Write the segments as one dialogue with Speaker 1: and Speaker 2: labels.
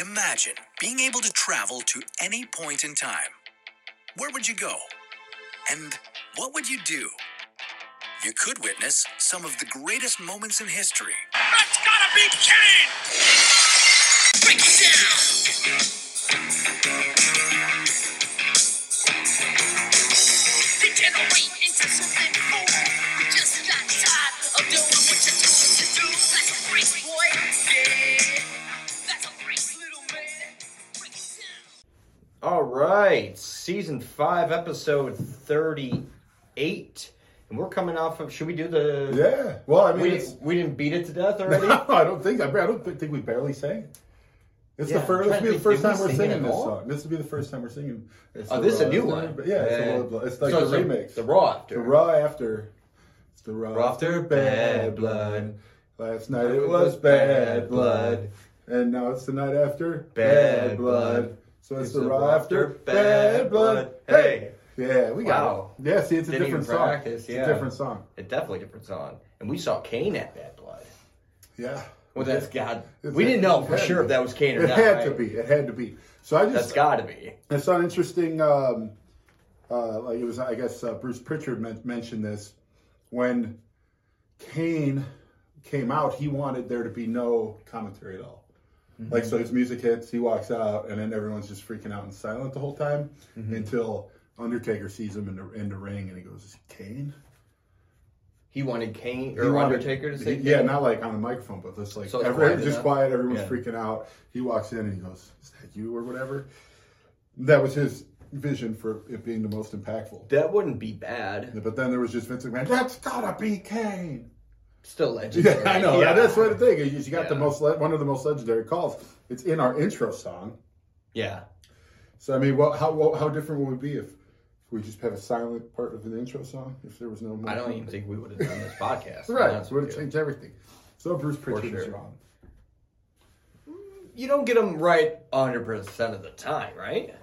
Speaker 1: Imagine being able to travel to any point in time. Where would you go? And what would you do? You could witness some of the greatest moments in history.
Speaker 2: That's gotta be Kane! Break it down! Into something just tired of doing what you're do. That's a race, boy. Yeah.
Speaker 3: Right, season five, episode thirty-eight, and we're coming off of. Should we do the?
Speaker 4: Yeah. Well, I mean,
Speaker 3: We,
Speaker 4: it's,
Speaker 3: we didn't beat it to death already.
Speaker 4: no, I don't think I, I don't think we barely sang. It's
Speaker 3: Yeah,
Speaker 4: the first. This will be the first time we're
Speaker 3: we sing it
Speaker 4: singing this
Speaker 3: all?
Speaker 4: song. This will be the first time we're singing. It's
Speaker 3: Oh, this is a new one.
Speaker 4: the- Yeah, it's, a it's like
Speaker 3: So
Speaker 4: the remix.
Speaker 3: The raw after.
Speaker 4: The raw after. It's the raw,
Speaker 3: Raw after Bad Blood.
Speaker 4: Last night it was bad blood, and now it's the night after
Speaker 3: Bad Blood.
Speaker 4: So it's,
Speaker 3: It's
Speaker 4: the
Speaker 3: the
Speaker 4: raw
Speaker 3: raw
Speaker 4: after
Speaker 3: after
Speaker 4: bad. Blood. Hey, yeah, we got
Speaker 3: Wow.
Speaker 4: it. Yeah, see, it's a
Speaker 3: Didn't
Speaker 4: different song.
Speaker 3: practice,
Speaker 4: It's a different song.
Speaker 3: A definitely a different song, and we saw Kane at Bad Blood.
Speaker 4: Yeah.
Speaker 3: Well, that's God.
Speaker 4: It's-
Speaker 3: We didn't know for sure if that was Kane or
Speaker 4: It
Speaker 3: not.
Speaker 4: It had to be. It had to be. So I just
Speaker 3: That's got to be.
Speaker 4: I saw an interesting, um, uh, like it was, I guess uh, Bruce Pritchard men- mentioned this when Kane came out. He wanted there to be no commentary at all.
Speaker 3: Mm-hmm.
Speaker 4: Like so, his music hits, he walks out, and then everyone's just freaking out and silent the whole time
Speaker 3: Mm-hmm.
Speaker 4: until Undertaker sees him in the in the ring, and he goes, Kane.
Speaker 3: He wanted Kane
Speaker 4: He
Speaker 3: or
Speaker 4: wanted-
Speaker 3: Undertaker to say,
Speaker 4: he- yeah, not like on the microphone, but just like
Speaker 3: So it's
Speaker 4: every,
Speaker 3: quiet
Speaker 4: just quiet. Everyone's
Speaker 3: Yeah.
Speaker 4: freaking out. He walks in and he goes, "Is that you or whatever?" That was his vision for it being the most impactful.
Speaker 3: That wouldn't be bad.
Speaker 4: But then there was just Vince McMahon. That's gotta be Kane.
Speaker 3: Still legendary.
Speaker 4: Yeah, I know.
Speaker 3: Yeah.
Speaker 4: That's what the thing is. You got the most le- one of the most legendary calls. It's in our intro song.
Speaker 3: Yeah.
Speaker 4: So I mean, well, how what, how different would it be if, if we just have a silent part of an intro song? If there was no, more
Speaker 3: I don't even think we would have done this podcast. to
Speaker 4: Right,
Speaker 3: honest
Speaker 4: would have changed everything. So Bruce Pritchard is
Speaker 3: sure.
Speaker 4: wrong.
Speaker 3: You don't get them right 100% of the time, right? You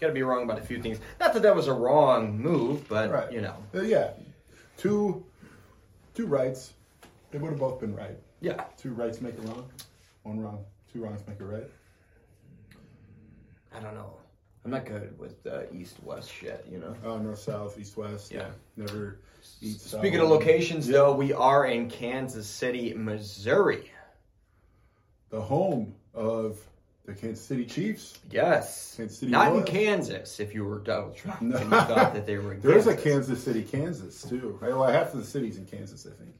Speaker 3: gotta be wrong about a few things. Not that that was a wrong move, but,
Speaker 4: Right.
Speaker 3: you know.
Speaker 4: Uh, yeah, two two rights. They would have both been right.
Speaker 3: Yeah.
Speaker 4: Two rights make a wrong. One wrong. Two wrongs make a right.
Speaker 3: I don't know. I'm not good with uh, east-west shit, you know?
Speaker 4: Uh, north, south, east, west.
Speaker 3: Yeah.
Speaker 4: Never eat.
Speaker 3: Speaking
Speaker 4: south.
Speaker 3: of locations, though, we are in Kansas City, Missouri.
Speaker 4: the home of the Kansas City Chiefs.
Speaker 3: Yes.
Speaker 4: Kansas City
Speaker 3: Not in Kansas, if you were Donald Trump
Speaker 4: No.
Speaker 3: thought that they were in
Speaker 4: There is
Speaker 3: Kansas.
Speaker 4: a Kansas City, Kansas too. Right? Well, half of the city's in Kansas, I think.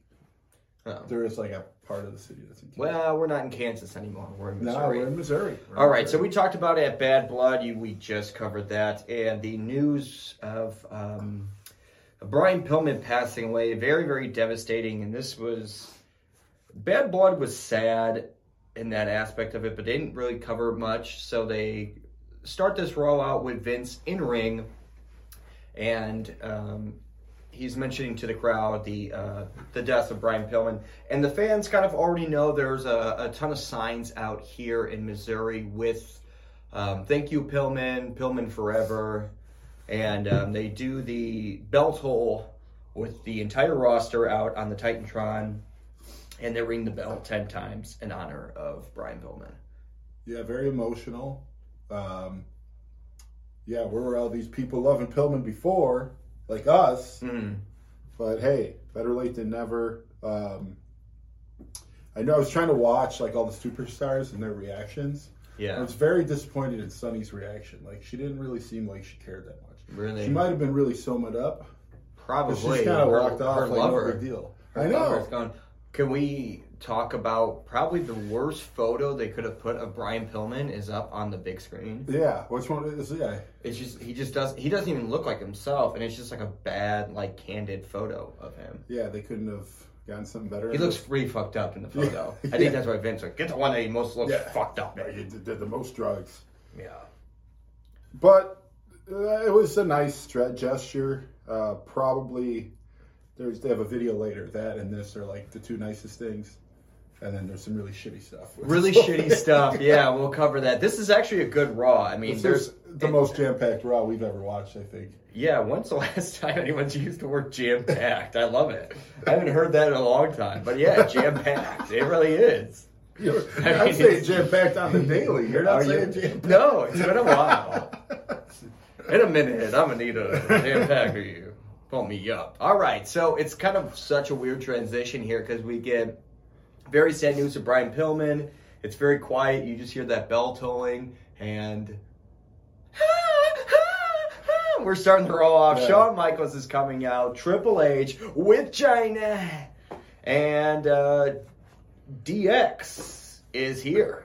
Speaker 3: Oh.
Speaker 4: There is like a part of the city that's in Kansas.
Speaker 3: Well, we're not in Kansas anymore. We're in Missouri.
Speaker 4: no, we're in Missouri. We're in
Speaker 3: All right, so we talked about it at Bad Blood. You, we just covered that, and the news of um, Brian Pillman passing away, very, very devastating. And this was Bad Blood was sad in that aspect of it, but they didn't really cover much. So they start this roll out with Vince in ring, and um, he's mentioning to the crowd the uh, the death of Brian Pillman, and the fans kind of already know there's a, a ton of signs out here in Missouri with um, "Thank you, Pillman, Pillman forever," and um, they do the belt hole with the entire roster out on the Titantron, and they ring the bell ten times in honor of Brian Pillman.
Speaker 4: Yeah, very emotional. Um, yeah, where were all these people loving Pillman before, like us?
Speaker 3: Mm.
Speaker 4: But hey, better late than never. Um, I know I was trying to watch like all the superstars and their reactions.
Speaker 3: Yeah.
Speaker 4: I was very disappointed in Sunny's reaction. Like she didn't really seem like she cared that much.
Speaker 3: really.
Speaker 4: She might have been really it up.
Speaker 3: Probably.
Speaker 4: she kind of walked off
Speaker 3: her
Speaker 4: like
Speaker 3: lover.
Speaker 4: no big deal.
Speaker 3: Her
Speaker 4: I know.
Speaker 3: gone. Can we talk about probably the worst photo they could have put of Brian Pillman is up on the big screen.
Speaker 4: Yeah, which one is yeah?
Speaker 3: It's just he just does he doesn't even look like himself, and it's just like a bad like candid photo of him.
Speaker 4: Yeah, they couldn't have gotten something better.
Speaker 3: He looks pretty fucked up in the photo. I think
Speaker 4: Yeah.
Speaker 3: that's why Vince like get the one that he most looks
Speaker 4: Yeah.
Speaker 3: fucked up. In.
Speaker 4: he did the most drugs.
Speaker 3: Yeah.
Speaker 4: But uh, it was a nice gesture. Uh, probably there's they have a video later. That and this are like the two nicest things. And then there's some really shitty stuff.
Speaker 3: Really shitty stuff. Yeah, we'll cover that. This is actually a good Raw. I mean,
Speaker 4: This
Speaker 3: there's
Speaker 4: is the most jam-packed Raw we've ever watched. I think.
Speaker 3: Yeah, when's the last time anyone's used the word jam packed? I love it. I haven't heard that in a long time. But yeah, jam packed. It really is. I
Speaker 4: I'm
Speaker 3: mean,
Speaker 4: saying jam packed on the daily. You're not
Speaker 3: Are you?
Speaker 4: saying jam
Speaker 3: No, it's been a while. In a minute, I'm gonna need a jam pack of you. Pump me up. All right, so it's kind of such a weird transition here because we get very sad news of Brian Pillman. It's very quiet. You just hear that bell tolling, and we're starting to roll off.
Speaker 4: Yeah.
Speaker 3: Shawn Michaels is coming out. Triple H with Chyna, and uh, DX is here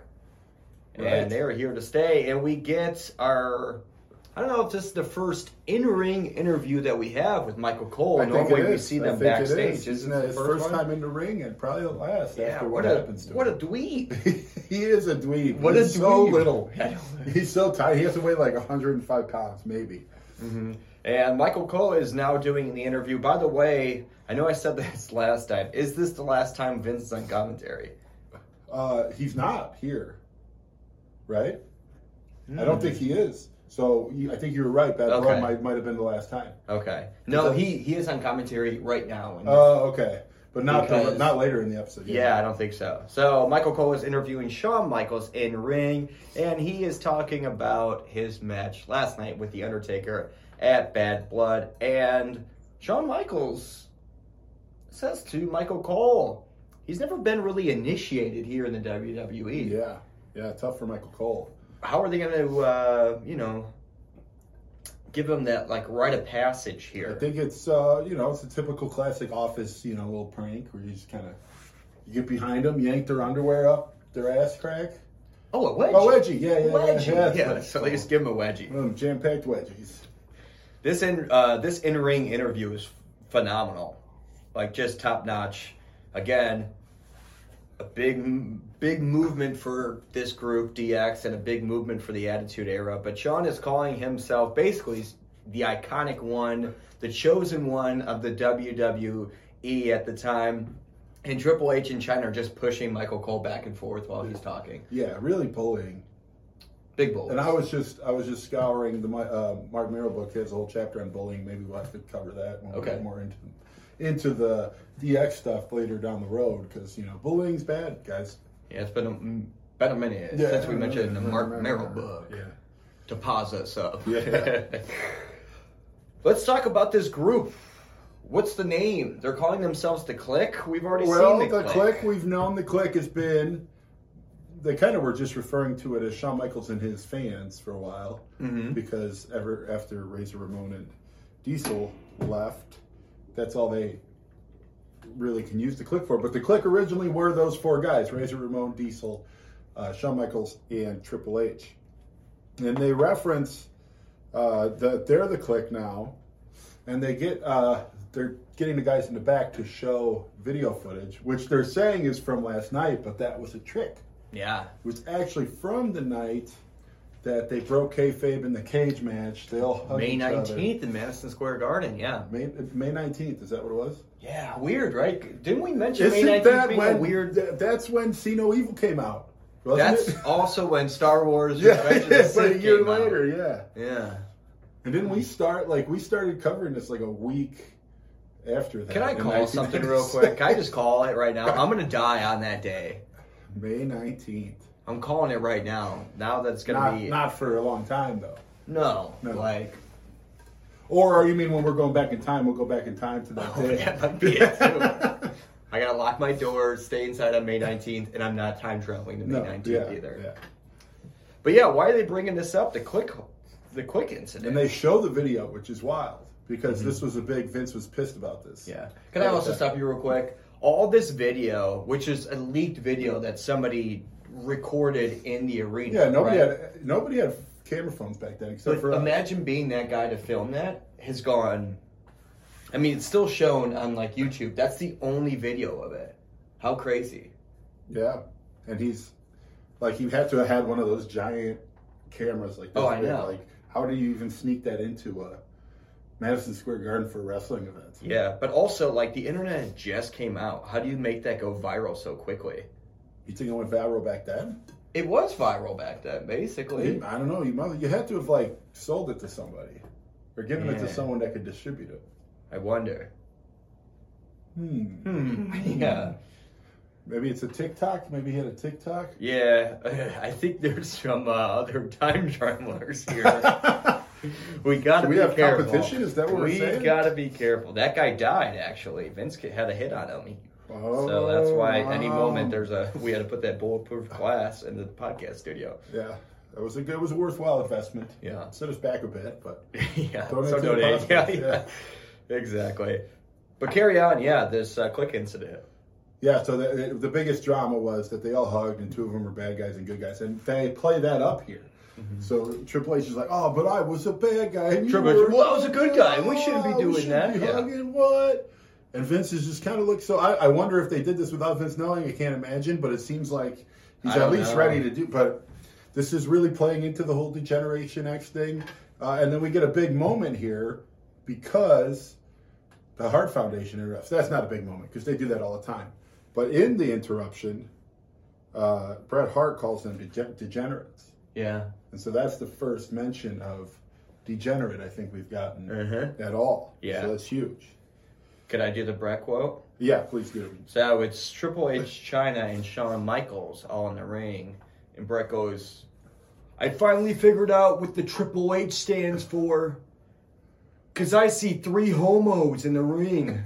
Speaker 4: Right.
Speaker 3: and they're here to stay. And we get our, I don't know if this is the first in-ring interview that we have with Michael Cole.
Speaker 4: I
Speaker 3: Normally we see them
Speaker 4: think it
Speaker 3: backstage.
Speaker 4: is.
Speaker 3: Isn't it
Speaker 4: his
Speaker 3: first, one?
Speaker 4: time in the ring and probably the last
Speaker 3: Yeah,
Speaker 4: after
Speaker 3: what
Speaker 4: what,
Speaker 3: a
Speaker 4: happens to
Speaker 3: what a dweeb.
Speaker 4: he is a dweeb.
Speaker 3: What a
Speaker 4: He's so
Speaker 3: dweeb.
Speaker 4: little. He's so tiny. He has to weigh like 105 pounds, maybe.
Speaker 3: And Michael Cole is now doing the interview. By the way, I know I said this last time. Is this the last time Vince is on commentary?
Speaker 4: Uh, he's not here, right? I don't think he is. So you, I think you were right. Bad
Speaker 3: Okay.
Speaker 4: Blood might might have been the last time.
Speaker 3: Okay. No,
Speaker 4: that-
Speaker 3: he he is on commentary right now.
Speaker 4: Oh, okay, but not the, not later in the episode.
Speaker 3: Yeah, I don't think so. So Michael Cole is interviewing Shawn Michaels in ring, and he is talking about his match last night with The Undertaker at Bad Blood. And Shawn Michaels says to Michael Cole, he's never been really initiated here in the WWE.
Speaker 4: yeah, yeah. Tough for Michael Cole.
Speaker 3: How are they going to, uh, you know, give them that like rite of passage here?
Speaker 4: I think it's uh, you know it's a typical classic office you know little prank where you just kind of you get behind them, yank their underwear up their ass crack.
Speaker 3: Oh, a wedgie.
Speaker 4: Oh, wedgie, yeah, yeah,
Speaker 3: wedgie.
Speaker 4: yeah.
Speaker 3: Yeah,
Speaker 4: yeah.
Speaker 3: so they just give them a wedgie.
Speaker 4: Jam packed wedgies.
Speaker 3: This in uh, this in ring interview is phenomenal, like just top notch. Again, a big big movement for this group DX and a big movement for the Attitude Era. But Shawn is calling himself basically the iconic one, the chosen one of the WWE at the time. And Triple H and Chyna are just pushing Michael Cole back and forth while he's talking.
Speaker 4: Yeah, really bullying.
Speaker 3: Big bulls.
Speaker 4: And I was just I was just scouring the uh, Mark Merrill book. He has a whole chapter on bullying. Maybe we'll have to cover that when we
Speaker 3: Okay.
Speaker 4: get more into into the DX stuff later down the road because you know bullying's bad, guys.
Speaker 3: yeah, it's been a, been a minute since we mentioned the Mark Merrill book.
Speaker 4: Yeah.
Speaker 3: to pause us up.
Speaker 4: Yeah.
Speaker 3: Let's talk about this group. What's the name? They're calling themselves the Kliq. We've already
Speaker 4: Well,
Speaker 3: seen the,
Speaker 4: the Kliq we've known the Kliq has been. They kind of were just referring to it as Shawn Michaels and his fans for a while
Speaker 3: Mhm.
Speaker 4: because ever after Razor Ramon and Diesel left, that's all they really can use the Kliq for. But the Kliq originally were those four guys: Razor Ramon, Diesel, uh, Shawn Michaels, and Triple H. And they reference uh, that they're the Kliq now, and they get uh, they're getting the guys in the back to show video footage, which they're saying is from last night, but that was a trick.
Speaker 3: Yeah.
Speaker 4: It was actually from the night that they broke kayfabe in the cage match. They all hugged
Speaker 3: May 19th in Madison Square Garden. Yeah.
Speaker 4: May May nineteenth. Is that what it was?
Speaker 3: Yeah. Weird, right? Didn't we mention
Speaker 4: Isn't
Speaker 3: 19th
Speaker 4: that
Speaker 3: being
Speaker 4: when
Speaker 3: a weird.
Speaker 4: th- that's when See No Evil came out?
Speaker 3: That's
Speaker 4: it?
Speaker 3: also when Star Wars
Speaker 4: yeah,
Speaker 3: the
Speaker 4: but a year
Speaker 3: came out.
Speaker 4: later, yeah.
Speaker 3: Yeah.
Speaker 4: And didn't we start like we started covering this like a week after that?
Speaker 3: Can I call something real quick? Can I just call it right now? I'm gonna die on that day.
Speaker 4: May nineteenth.
Speaker 3: I'm calling it right now. Now that's gonna
Speaker 4: Not
Speaker 3: be
Speaker 4: not for a long time though.
Speaker 3: no,
Speaker 4: No.
Speaker 3: like
Speaker 4: Or you mean when we're going back in time? We'll go back in time to that
Speaker 3: Oh,
Speaker 4: day.
Speaker 3: that might be it, too. I gotta lock my door, stay inside on May 19th, and I'm not time traveling to May
Speaker 4: no,
Speaker 3: 19th
Speaker 4: yeah,
Speaker 3: either.
Speaker 4: yeah.
Speaker 3: But yeah, why are they bringing this up? The quick, the quick incident.
Speaker 4: And they show the video, which is wild because this was a big. Vince was pissed about this.
Speaker 3: Mm-hmm. yeah. Can I also stop you real quick? All this video, which is a leaked video that somebody recorded in the arena.
Speaker 4: Yeah, nobody
Speaker 3: right?
Speaker 4: had nobody had camera phones back then except
Speaker 3: But
Speaker 4: for us.
Speaker 3: imagine being that guy to film that has gone. I mean, it's still shown on like YouTube. That's the only video of it. How crazy!
Speaker 4: Yeah, and he's like he had to have had one of those giant cameras like this.
Speaker 3: Oh, I know.
Speaker 4: Like, how do you even sneak that into a Madison Square Garden for wrestling events.
Speaker 3: Yeah, but also like the internet just came out. How do you make that go viral so quickly?
Speaker 4: You think it went viral back then?
Speaker 3: It was viral back then, basically.
Speaker 4: I don't know. You must. You had to have like sold it to somebody or given it to someone that could distribute it.
Speaker 3: I wonder.
Speaker 4: Hmm.
Speaker 3: Hmm. Yeah.
Speaker 4: Maybe it's a TikTok. Maybe he had a TikTok.
Speaker 3: Yeah, I think there's some uh, other time travelers here. we got to
Speaker 4: we
Speaker 3: be
Speaker 4: have
Speaker 3: careful.
Speaker 4: competition? Is that what we're saying?
Speaker 3: we got to be careful. That guy died actually. Vince had a hit on him. He-
Speaker 4: Oh,
Speaker 3: so that's why any moment there's a we had to put that bulletproof glass in the podcast studio.
Speaker 4: Yeah, it was a good, it was a worthwhile investment.
Speaker 3: Yeah.
Speaker 4: set us back a bit, but
Speaker 3: yeah,
Speaker 4: Donate
Speaker 3: so donate. Yeah, yeah, exactly. But carry on. Yeah, this uh, Kliq incident.
Speaker 4: yeah. So the, the biggest drama was that they all hugged, and two of them were bad guys and good guys, and they play that up here.
Speaker 3: Mm-hmm.
Speaker 4: So Triple H is like, "Oh, but I was a bad guy." And
Speaker 3: Triple H, "Well, I was a good guy, and we shouldn't be
Speaker 4: Oh,
Speaker 3: doing
Speaker 4: shouldn't
Speaker 3: that."
Speaker 4: be
Speaker 3: Yeah.
Speaker 4: hugging, what? And Vince is just kind of look. So I, I wonder if they did this without Vince knowing. I can't imagine, but it seems like he's at least
Speaker 3: know.
Speaker 4: ready to do. But this is really playing into the whole Degeneration X thing, uh, and then we get a big moment here because the Hart Foundation interrupts. That's not a big moment because they do that all the time. But in the interruption, uh, Bret Hart calls them dege- degenerates.
Speaker 3: Yeah.
Speaker 4: And so that's the first mention of degenerate I think we've gotten
Speaker 3: Uh-huh.
Speaker 4: at all.
Speaker 3: Yeah.
Speaker 4: So that's huge.
Speaker 3: Could I do the Bret quote?
Speaker 4: Yeah, please do.
Speaker 3: So it's Triple H, Chyna, and Shawn Michaels all in the ring, and Bret goes, "I finally figured out what the Triple H stands for, cause I see three homos in the ring.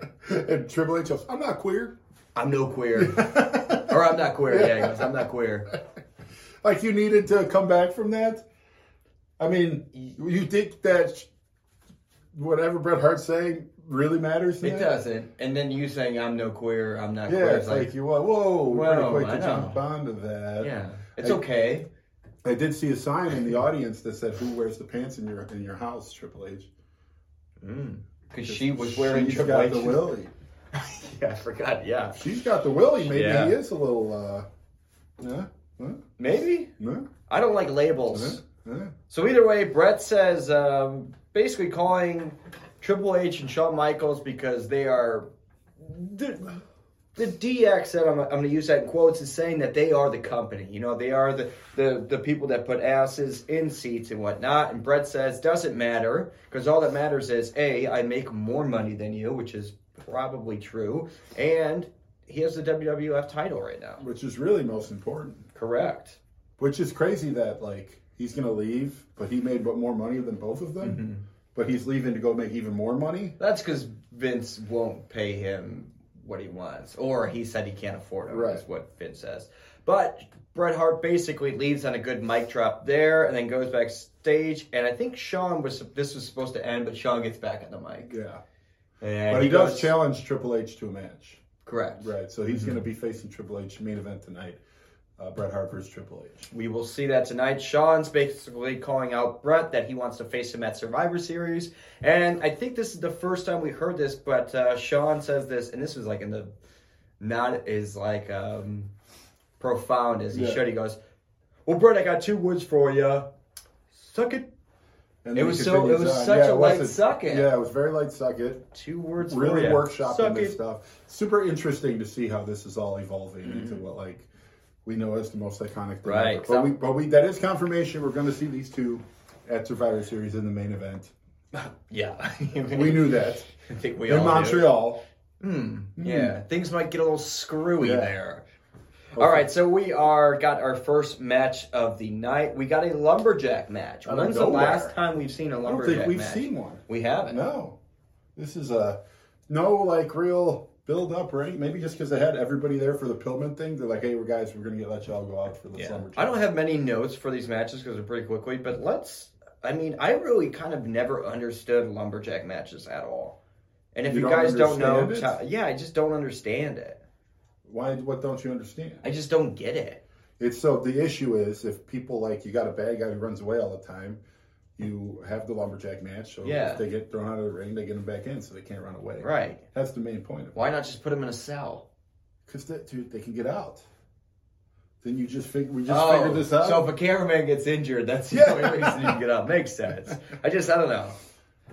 Speaker 4: and Triple H goes, I'm not queer.
Speaker 3: I'm no queer, or I'm not queer. Yeah, he goes, I'm not queer.
Speaker 4: Like you needed to come back from that? I mean, you think that whatever Bret Hart's saying really matters?
Speaker 3: It
Speaker 4: now?
Speaker 3: doesn't. And then you saying I'm no queer, I'm not
Speaker 4: Yeah,
Speaker 3: queer.
Speaker 4: it's like, you whoa, whoa, pretty quick
Speaker 3: I
Speaker 4: to jump onto that.
Speaker 3: yeah, it's
Speaker 4: I-
Speaker 3: okay.
Speaker 4: I did see a sign in the audience that said, "Who wears the pants in your in your house?" Triple H.
Speaker 3: Because she was wearing
Speaker 4: She's
Speaker 3: Triple
Speaker 4: got
Speaker 3: H.
Speaker 4: the willy.
Speaker 3: yeah, I forgot. Yeah,
Speaker 4: She's got the willy. Maybe
Speaker 3: Yeah.
Speaker 4: he is a little. uh Yeah. Huh?
Speaker 3: maybe.
Speaker 4: Huh?
Speaker 3: I don't like labels.
Speaker 4: Huh? Huh?
Speaker 3: So either way, Bret says um, basically calling Triple H and Shawn Michaels because they are the, the DX that I'm, I'm going to use that in quotes is saying that they are the company. You know, they are the, the the people that put asses in seats and whatnot. And Bret says doesn't matter because all that matters is a I make more money than you, which is probably true, and he has the WWF title right now.
Speaker 4: Which is really most important.
Speaker 3: Correct.
Speaker 4: Which is crazy that like he's gonna leave, but he made more money than both of them.
Speaker 3: Mm-hmm.
Speaker 4: But he's leaving to go make even more money.
Speaker 3: That's because Vince won't pay him what he wants, or he said he can't afford it.
Speaker 4: Right.
Speaker 3: Is what Vince says. But Bret Hart basically leaves on a good mic drop there, and then goes backstage. And I think Shawn was this was supposed to end, but Shawn gets back on the mic.
Speaker 4: Yeah.
Speaker 3: And
Speaker 4: But he does
Speaker 3: goes-
Speaker 4: challenge Triple H to a match.
Speaker 3: Correct.
Speaker 4: Right. So he's gonna be facing Triple H main event tonight. Uh, Bret Hart versus Triple H.
Speaker 3: We will see that tonight. Shawn's basically calling out Bret that he wants to face him at Survivor Series. And I think this is the first time we heard this, but uh, Shawn says this, and this was like in the not as like um, profound as he
Speaker 4: Yeah.
Speaker 3: should. He goes, Well, Bret, I got two words for you. Suck it.
Speaker 4: And
Speaker 3: It was so- it was
Speaker 4: on.
Speaker 3: such a
Speaker 4: it
Speaker 3: light suck it.
Speaker 4: Yeah, it was very light suck it.
Speaker 3: Two words
Speaker 4: really workshopping this stuff. Super interesting to see how this is all evolving
Speaker 3: Mm-hmm.
Speaker 4: into what like we know as the most iconic thing.
Speaker 3: Right,
Speaker 4: ever. But we, but we that is confirmation. We're going to see these two at Survivor Series in the main event.
Speaker 3: Yeah.
Speaker 4: We knew that
Speaker 3: I think we
Speaker 4: in
Speaker 3: all knew.
Speaker 4: Montreal. Hmm.
Speaker 3: Yeah, things might get a little screwy
Speaker 4: Yeah.
Speaker 3: there. All right, so we are got our first match of the night. We got a lumberjack match. When's the last time we've seen a
Speaker 4: I don't
Speaker 3: lumberjack
Speaker 4: think we've
Speaker 3: match?
Speaker 4: seen one.
Speaker 3: We haven't.
Speaker 4: No, this is a no like real build up, right? Maybe just because they had everybody there for the Pillman thing. They're like, hey, we're guys, we're going to get let y'all go out for the
Speaker 3: Yeah.
Speaker 4: summer.
Speaker 3: I don't have many notes for these matches because they're pretty quickly, but let's. I mean, I really kind of never understood lumberjack matches at all. And if
Speaker 4: You
Speaker 3: you,
Speaker 4: don't
Speaker 3: guys don't know, yeah, I just don't understand it.
Speaker 4: Why? What don't you understand?
Speaker 3: I just don't get it.
Speaker 4: It's so the issue is if people like you got a bad guy who runs away all the time, you have the lumberjack match. So
Speaker 3: Yeah.
Speaker 4: if they get thrown out of the ring, they get them back in so they can't run away.
Speaker 3: Right.
Speaker 4: That's the main point of it.
Speaker 3: Why not just put them in a cell?
Speaker 4: Because they, dude, they can get out. Then you just figure we just oh, figured this out.
Speaker 3: Oh, So if a cameraman gets injured, that's the
Speaker 4: Yeah.
Speaker 3: only reason you can get out. Makes sense. I just, I don't know.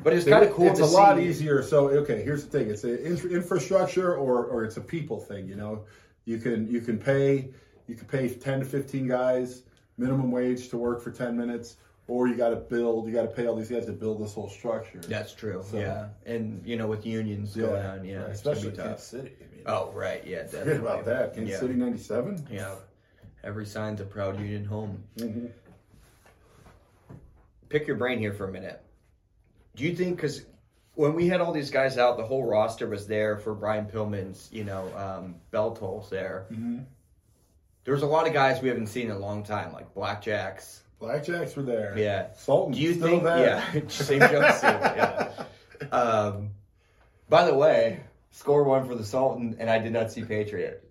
Speaker 3: But it's kind of cool
Speaker 4: It's a lot easier. So okay, here's the thing: it's an in- infrastructure or or it's a people thing. You know, you can you can pay you can pay ten to fifteen guys minimum wage to work for ten minutes, or you got to build. You got to pay all these guys to build this whole structure.
Speaker 3: That's true.
Speaker 4: So-
Speaker 3: yeah, and you know, with unions going on, yeah,
Speaker 4: right, especially
Speaker 3: be
Speaker 4: Kansas
Speaker 3: tough.
Speaker 4: City. I mean,
Speaker 3: Oh, right. Yeah,
Speaker 4: Forget
Speaker 3: definitely.
Speaker 4: about that. Kansas
Speaker 3: yeah.
Speaker 4: City '97.
Speaker 3: Yeah. Every sign's a proud Union home.
Speaker 4: Mhm.
Speaker 3: Pick your brain here for a minute. Do you think, because when we had all these guys out, the whole roster was there for Brian Pillman's, you know, um, bell tolls there.
Speaker 4: Mm-hmm.
Speaker 3: There's a lot of guys we haven't seen in a long time, like Blackjacks.
Speaker 4: Blackjacks were there.
Speaker 3: Yeah.
Speaker 4: Sultan.
Speaker 3: Do you
Speaker 4: still
Speaker 3: think?
Speaker 4: there.
Speaker 3: Yeah, same jumpsuit. yeah. Um, by the way, score one for the Sultan, and I did not see Patriot.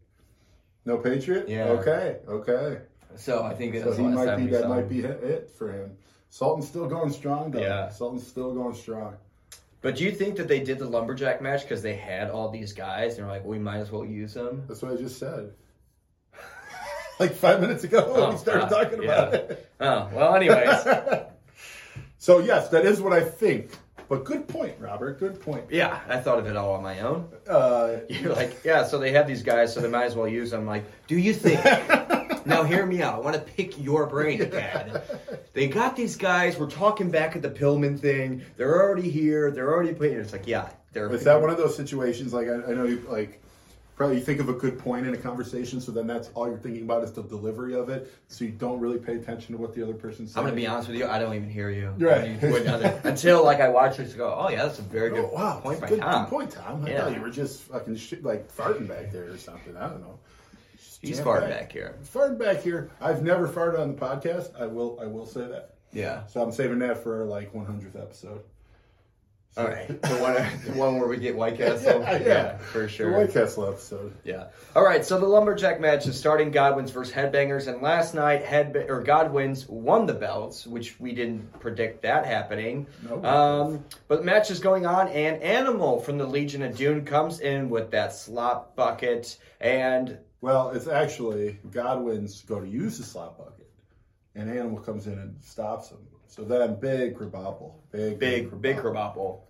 Speaker 4: No Patriot.
Speaker 3: Yeah.
Speaker 4: Okay. Okay.
Speaker 3: So I think
Speaker 4: So he might be that
Speaker 3: saw
Speaker 4: might be it for him. Sultan's still going strong though.
Speaker 3: Yeah.
Speaker 4: Sultan's still going strong.
Speaker 3: But do you think that they did the lumberjack match because they had all these guys and they're like, we might as well use them?
Speaker 4: That's what I just said. like five minutes ago when
Speaker 3: Oh,
Speaker 4: we started
Speaker 3: God,
Speaker 4: talking about
Speaker 3: yeah.
Speaker 4: it.
Speaker 3: Oh well. Anyways,
Speaker 4: so yes, that is what I think. But good point, Robert. Good point.
Speaker 3: yeah, I thought of it all on my own.
Speaker 4: Uh,
Speaker 3: You're like, yeah. So they have these guys, so they might as well use them. I'm like, do you think? now hear me out. I want to pick your brain, Dad. They got these guys. We're talking back at the Pillman thing. They're already here. They're already playing. It's like, yeah, they're.
Speaker 4: is that one of those situations? Like I, I know you like. Probably you think of a good point in a conversation, so then that's all you're thinking about is the delivery of it. So you don't really pay attention to what the other person's saying.
Speaker 3: I'm gonna be honest with you. I don't even hear you.
Speaker 4: Right.
Speaker 3: You until like I watch this, and go, oh yeah, that's a very good
Speaker 4: Oh, wow,
Speaker 3: point by
Speaker 4: good,
Speaker 3: Tom.
Speaker 4: good point, Tom. I
Speaker 3: Yeah.
Speaker 4: thought you were just fucking shit, like farting back there or something. I don't know. Just
Speaker 3: He's farting back here.
Speaker 4: Farting back here. I've never farted on the podcast. I will. I will say that.
Speaker 3: Yeah.
Speaker 4: So I'm saving that for like 100th episode.
Speaker 3: All right. The one, the one where we get White Castle.
Speaker 4: Yeah, yeah.
Speaker 3: for
Speaker 4: The
Speaker 3: sure.
Speaker 4: White Castle episode.
Speaker 3: Yeah. All right. So the lumberjack match is starting Godwinns versus Headbangers, and last night Head or Godwinns won the belts, which we didn't predict that happening.
Speaker 4: No.
Speaker 3: Um, but the match is going on, and Animal from the Legion of Doom comes in with that slop bucket, and
Speaker 4: Well, it's actually Godwinns go to use the slop bucket, and Animal comes in and stops him. So then big Krabapple. Big,
Speaker 3: big big Krabapple.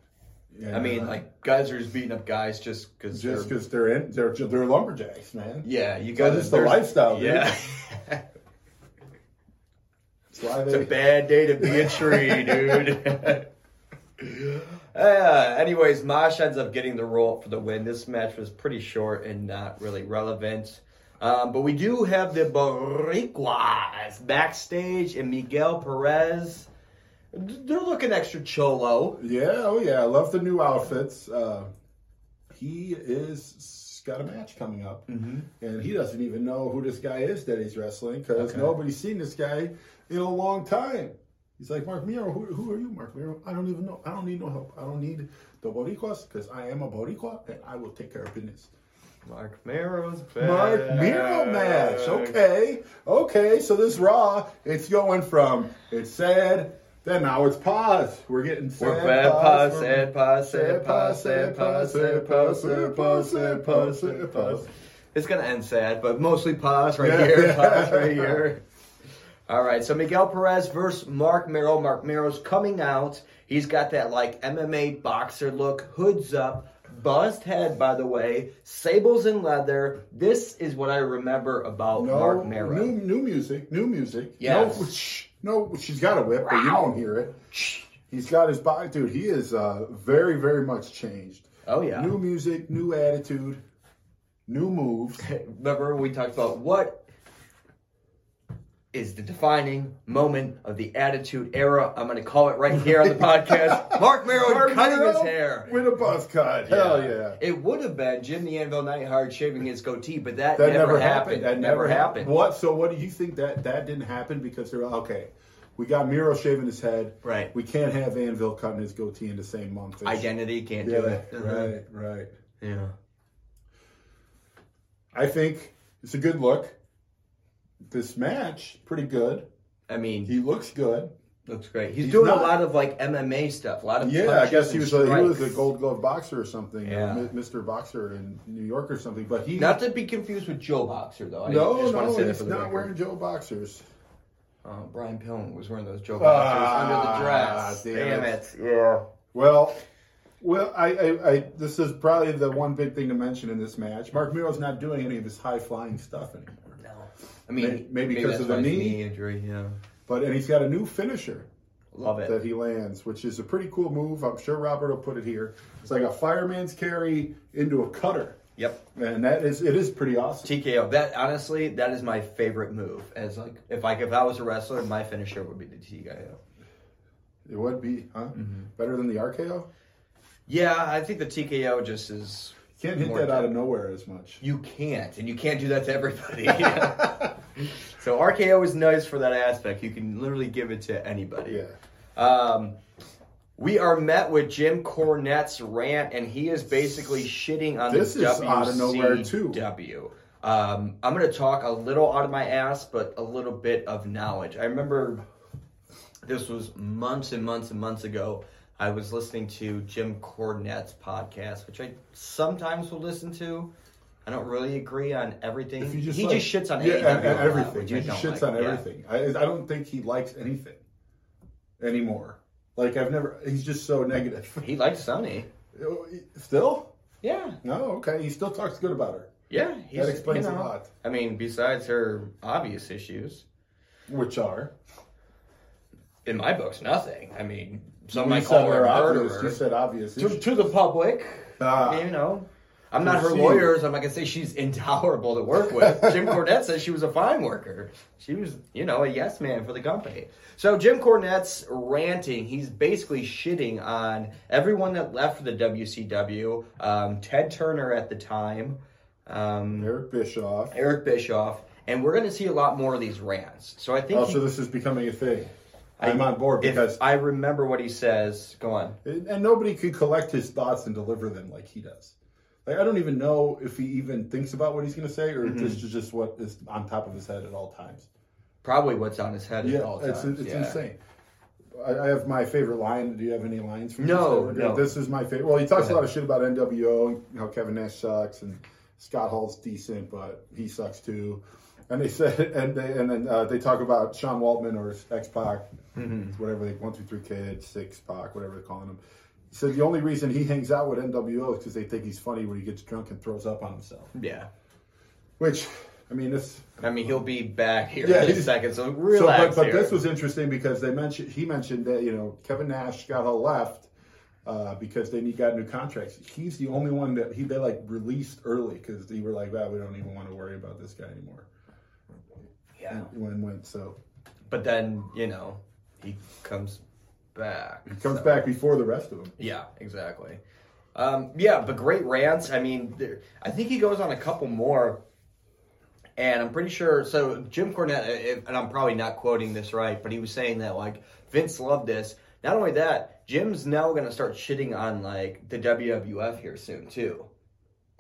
Speaker 4: Yeah.
Speaker 3: I mean, like guys are just beating up guys just because
Speaker 4: just because they're in, they're they're lumberjacks, man.
Speaker 3: Yeah, you
Speaker 4: So
Speaker 3: got
Speaker 4: this is the lifestyle, dude.
Speaker 3: Yeah.
Speaker 4: Why
Speaker 3: It's a bad day to be a tree, dude. uh, anyways, Mosh ends up getting the roll for the win. This match was pretty short and not really relevant. Um, but we do have the Boricuas backstage and Miguel Perez. They're looking extra cholo.
Speaker 4: Yeah, oh yeah, I love the new outfits. Uh, he is got a match coming up,
Speaker 3: Mm-hmm.
Speaker 4: and he doesn't even know who this guy is that he's wrestling because
Speaker 3: Okay.
Speaker 4: nobody's seen this guy in a long time. He's like Marc Mero. Who, who are you, Marc Mero? I don't even know. I don't need no help. I don't need the Boricuas because I am a Boricua and I will take care of business.
Speaker 3: Marc Mero's back.
Speaker 4: Marc Mero match. Okay, okay. So this Raw, it's going from it's sad. Then now it's pause. We're getting sad
Speaker 3: We're bad
Speaker 4: pause.
Speaker 3: pause, sad pause, sad pause, sad pause, sad pause, sad pause, sad pause, sad pause. It's gonna end sad, but mostly pause right
Speaker 4: Yeah.
Speaker 3: here, pause right here. All right, so Miguel Perez versus Marc Mero. Marc Mero's coming out. He's got that like MMA boxer look, hoods up, buzzed head, by the way, sables and leather. This is what I remember about
Speaker 4: No,
Speaker 3: Marc Mero.
Speaker 4: new new music, new music.
Speaker 3: Yes.
Speaker 4: No, shh, no, she's got a whip, but you don't hear it. He's got his body, dude. He is uh, very, very much changed.
Speaker 3: Oh yeah.
Speaker 4: New music, new attitude, new moves.
Speaker 3: Remember we talked about what is the defining moment of the Attitude Era. I'm going to call it right here on the podcast. Marc Mero
Speaker 4: Mark
Speaker 3: cutting
Speaker 4: Mero
Speaker 3: his hair.
Speaker 4: with a buzz cut. Hell yeah.
Speaker 3: It would have been Jim the Anvil Neidhart shaving his goatee, but that,
Speaker 4: That
Speaker 3: never,
Speaker 4: never
Speaker 3: happened.
Speaker 4: happened.
Speaker 3: That never happened.
Speaker 4: What? So what do you think that that didn't happen because they're okay? We got Mero shaving his head.
Speaker 3: Right.
Speaker 4: We can't have Anvil cutting his goatee in the same month. It's-
Speaker 3: Identity can't
Speaker 4: Yeah.
Speaker 3: do it. Uh-huh.
Speaker 4: Right. Right.
Speaker 3: Yeah.
Speaker 4: I think it's a good look. This match, pretty good.
Speaker 3: I mean,
Speaker 4: He looks good.
Speaker 3: looks great. He's,
Speaker 4: He's
Speaker 3: doing
Speaker 4: not-
Speaker 3: a lot of like MMA stuff. A lot of
Speaker 4: Yeah, I guess he was a, he was a. Gold Glove boxer or something.
Speaker 3: Yeah.
Speaker 4: uh, Mi- Mr. Boxer in New York or something. But he
Speaker 3: Not to be confused with Joe Boxer, though. I
Speaker 4: no
Speaker 3: just want to
Speaker 4: no
Speaker 3: say
Speaker 4: he's
Speaker 3: for the
Speaker 4: not
Speaker 3: record.
Speaker 4: wearing Joe boxers.
Speaker 3: Uh, Brian Pillman was wearing those Joe Boxers
Speaker 4: Ah,
Speaker 3: under the dress.
Speaker 4: damn
Speaker 3: Damn,
Speaker 4: it.
Speaker 3: it. Yeah.
Speaker 4: Well, well, I, I, I, this is probably the one big thing to mention in this match. Marc Mero's not doing any of his high flying stuff anymore.
Speaker 3: I mean,
Speaker 4: May- maybe because of the
Speaker 3: his
Speaker 4: knee.
Speaker 3: injury. Yeah.
Speaker 4: But and he's got a new finisher
Speaker 3: Love it.
Speaker 4: that he lands, which is a pretty cool move. I'm sure Robert will put it here. It's like a fireman's carry into a cutter.
Speaker 3: Yep.
Speaker 4: and that is it is pretty awesome.
Speaker 3: TKO. That honestly, that is my favorite move. As like, if like if I was a wrestler, my finisher would be the TKO.
Speaker 4: It would be, huh?
Speaker 3: Mm-hmm.
Speaker 4: Better than the RKO.
Speaker 3: Yeah, I think the TKO just is.
Speaker 4: You can't hit that out of nowhere as much.
Speaker 3: You can't, and you can't do that to everybody. so RKO is nice for that aspect. You can literally give it to anybody.
Speaker 4: Yeah.
Speaker 3: Um, we are met with Jim Cornette's rant, and he is basically shitting on
Speaker 4: This
Speaker 3: the
Speaker 4: is out of nowhere, too.
Speaker 3: WCW. Um, I'm going to talk a little out of my ass, but a little bit of knowledge. I remember this was months and months and months ago. I was listening to Jim Cornette's podcast, which I sometimes will listen to. I don't really agree on everything.
Speaker 4: Just
Speaker 3: he
Speaker 4: like-
Speaker 3: just shits on
Speaker 4: yeah,
Speaker 3: AEW
Speaker 4: and- and everything. He just shits
Speaker 3: like.
Speaker 4: on
Speaker 3: Yeah.
Speaker 4: everything. I, I don't think he likes anything anymore. Like I've never. He's just so negative.
Speaker 3: He likes Sunny.
Speaker 4: Still?
Speaker 3: Yeah,
Speaker 4: No. Okay. He still talks good about her,
Speaker 3: yeah. He's,
Speaker 4: That explains
Speaker 3: you
Speaker 4: a lot.
Speaker 3: I mean, besides her obvious issues,
Speaker 4: which are.
Speaker 3: In my books, nothing. I mean, some might call her a murderer.
Speaker 4: You said obvious.
Speaker 3: to, to the public,
Speaker 4: Ah.
Speaker 3: you know. I'm not her lawyer, so I'm not gonna say she's intolerable to work with. Jim Cornette says she was a fine worker. She was, you know, a yes man for the company. So Jim Cornette's ranting. He's basically shitting on everyone that left for the WCW. Um, Ted Turner at the time, um,
Speaker 4: Eric Bischoff.
Speaker 3: Eric Bischoff, and we're gonna see a lot more of these rants. So I think
Speaker 4: Oh,
Speaker 3: he-
Speaker 4: so this is becoming a thing. I'm on board because
Speaker 3: I remember what he says. Go on.
Speaker 4: and nobody could collect his thoughts and deliver them like he does. Like I don't even know if he even thinks about what he's going to say, or
Speaker 3: Mm-hmm.
Speaker 4: if this is just what is on top of his head at all times.
Speaker 3: Probably what's on his head
Speaker 4: Yeah,
Speaker 3: at all
Speaker 4: it's
Speaker 3: times.
Speaker 4: it's
Speaker 3: yeah.
Speaker 4: insane. I, I have my favorite line. Do you have any lines? From
Speaker 3: No,
Speaker 4: this?
Speaker 3: no.
Speaker 4: This is my favorite. Well, he talks a lot of shit about NWO and how Kevin Nash sucks and Scott Hall's decent, but he sucks too. And they said, and they and then uh, they talk about Sean Waltman or X Pac,
Speaker 3: Mm-hmm.
Speaker 4: whatever they one two three kids, six Pac, whatever they're calling him. He said the only reason he hangs out with NWO is because they think he's funny when he gets drunk and throws up on himself.
Speaker 3: Yeah.
Speaker 4: Which, I mean, this
Speaker 3: I mean, he'll be back here
Speaker 4: Yeah,
Speaker 3: in a second, so
Speaker 4: So,
Speaker 3: relax
Speaker 4: but, but
Speaker 3: here.
Speaker 4: this was interesting because they mentioned he mentioned that you know Kevin Nash got all left uh, because they need got new contracts. He's the only one that he they like released early because they were like, "Wow, we don't even want to worry about this guy anymore."
Speaker 3: Yeah.
Speaker 4: When went so
Speaker 3: But then, you know, he comes back.
Speaker 4: he comes
Speaker 3: so-
Speaker 4: back before the rest of them.
Speaker 3: Yeah, exactly. Um, yeah, but great rants. I mean, there, I think he goes on a couple more, and I'm pretty sure. So Jim Cornette, if, and I'm probably not quoting this right, but he was saying that like Vince loved this. Not only that, Jim's now going to start shitting on like the WWF here soon too,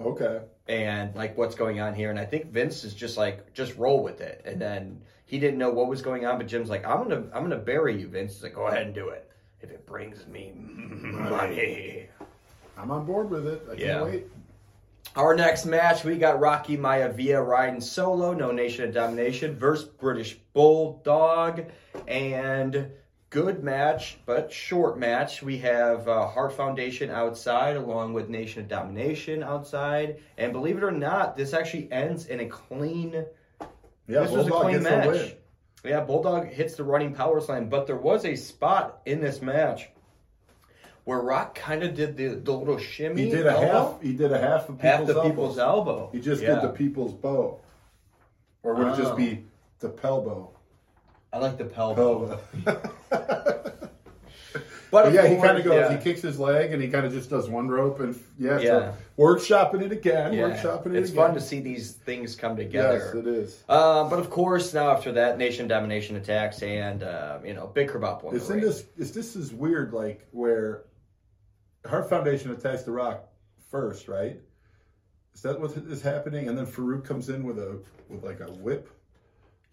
Speaker 4: Okay,
Speaker 3: and like what's going on here. And I think Vince is just like just roll with it. And then he didn't know what was going on, but Jim's like, I'm gonna I'm gonna bury you, Vince. He's like, go ahead and do it if it brings me money.
Speaker 4: I'm on board with it. I can't wait.
Speaker 3: Our next match, we got Rocky Maivia riding solo, no Nation of Domination, versus British Bulldog, and good match, but short match. We have uh, Hart Foundation outside, along with Nation of Domination outside, and believe it or not, this actually ends in a clean.
Speaker 4: Yeah,
Speaker 3: this was a
Speaker 4: Bulldog
Speaker 3: clean match.
Speaker 4: win.
Speaker 3: Yeah, Bulldog hits the running power slam, but there was a spot in this match where Rock kind of did the, the little shimmy.
Speaker 4: He did a
Speaker 3: elbow.
Speaker 4: half. He did a half of people's
Speaker 3: half the
Speaker 4: elbows.
Speaker 3: people's elbow.
Speaker 4: He just
Speaker 3: Yeah.
Speaker 4: did the people's bow, or would it just
Speaker 3: Oh.
Speaker 4: be the pelbow?
Speaker 3: I like the pelvo.
Speaker 4: Pelbow.
Speaker 3: But
Speaker 4: yeah, he kind of goes.
Speaker 3: yeah.
Speaker 4: He kicks his leg, and he kind of just does one rope, and yeah,
Speaker 3: Yeah.
Speaker 4: so workshopping it again.
Speaker 3: Yeah.
Speaker 4: Workshopping it
Speaker 3: It's
Speaker 4: again.
Speaker 3: fun to see these things come together.
Speaker 4: Yes, it is.
Speaker 3: Uh, but of course, now after that, nation domination attacks and uh, you know big kerbop on
Speaker 4: It's in this. Is this is weird? Like where Hart Foundation attacks the Rock first, right? Is that what is happening? And then Farouk comes in with a with like a whip,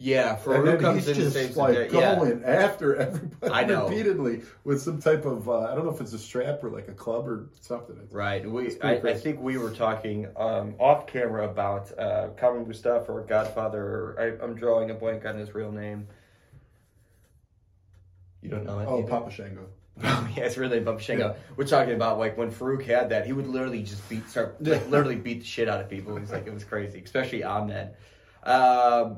Speaker 3: Yeah, Farouk comes
Speaker 4: he's
Speaker 3: in
Speaker 4: just
Speaker 3: saves the
Speaker 4: like
Speaker 3: day. Yeah,
Speaker 4: going after everybody
Speaker 3: I know.
Speaker 4: repeatedly with some type of uh, I don't know if it's a strap or like a club or something.
Speaker 3: Right. We I, I think we were talking um, off camera about uh, Kama Mustafa or Godfather. Or I, I'm drawing a blank on his real name. You don't know it?
Speaker 4: Oh,
Speaker 3: either?
Speaker 4: Papa Shango.
Speaker 3: Oh yeah, it's really Bubba Shango. We're talking about like when Farouk had that, he would literally just beat, start like, literally beat the shit out of people. He's like it was crazy, especially Ahmed. Um,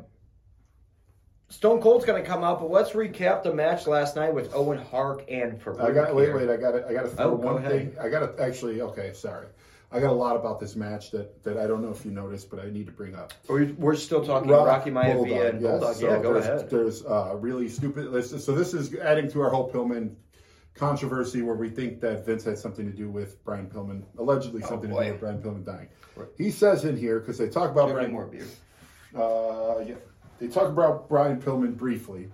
Speaker 3: Stone Cold's gonna come out, but let's recap the match last night with Owen Hart and Farouk.
Speaker 4: I got wait wait I got to I got to throw
Speaker 3: Oh,
Speaker 4: one thing I got to actually okay sorry I got a lot about this match that, that I don't know if you noticed, but I need to bring up.
Speaker 3: We're, we're still talking
Speaker 4: Rock,
Speaker 3: Rocky Maivia and
Speaker 4: yes.
Speaker 3: Bulldog.
Speaker 4: So
Speaker 3: yeah, go
Speaker 4: there's,
Speaker 3: ahead.
Speaker 4: There's uh, really stupid. this- So this is adding to our whole Pillman controversy where we think that Vince had something to do with Brian Pillman, allegedly something to
Speaker 3: Oh,
Speaker 4: do with Brian Pillman dying. He says in here because they talk about
Speaker 3: Do you have
Speaker 4: Brian.
Speaker 3: more beer?
Speaker 4: Uh, yeah, they talk about Brian Pillman briefly,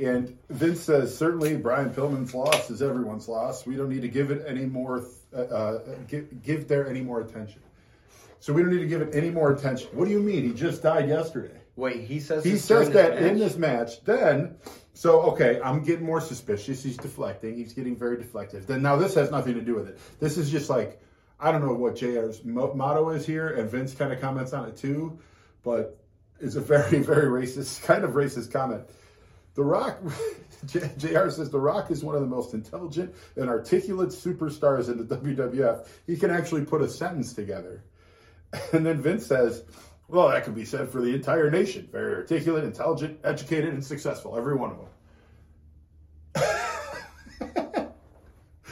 Speaker 4: and Vince says certainly Brian Pillman's loss is everyone's loss. We don't need to give it any more, uh, uh, give, give there any more attention. So we don't need to give it any more attention. What do you mean? He just died yesterday.
Speaker 3: Wait, he says
Speaker 4: He says that
Speaker 3: this
Speaker 4: in this match. Then, so okay, I'm getting more suspicious. He's deflecting. He's getting very deflective. Then now this has nothing to do with it. This is just like I don't know what JR's motto is here, and Vince kind of comments on it too, but it's a very very racist kind of racist comment. The Rock, JR says The Rock is one of the most intelligent and articulate superstars in the WWF. He can actually put a sentence together. And then Vince says, well, that could be said for the entire nation. Very articulate, intelligent, educated, and successful. Every one of them.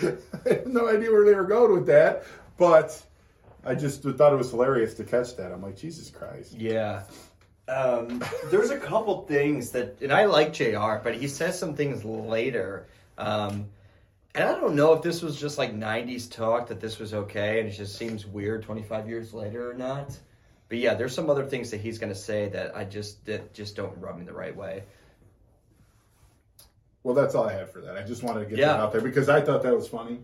Speaker 4: I have no idea where they were going with that, but I just thought it was hilarious to catch that. I'm like, Jesus Christ.
Speaker 3: Yeah. Um, there's a couple things that, and I like JR, but he says some things later. Um, and I don't know if this was just like 90s talk that this was okay and it just seems weird 25 years later or not. But yeah, there's some other things that he's going to say that I just that just don't rub me the right way.
Speaker 4: Well, that's all I had for that. I just wanted to get
Speaker 3: Yeah.
Speaker 4: that out there because I thought that was funny.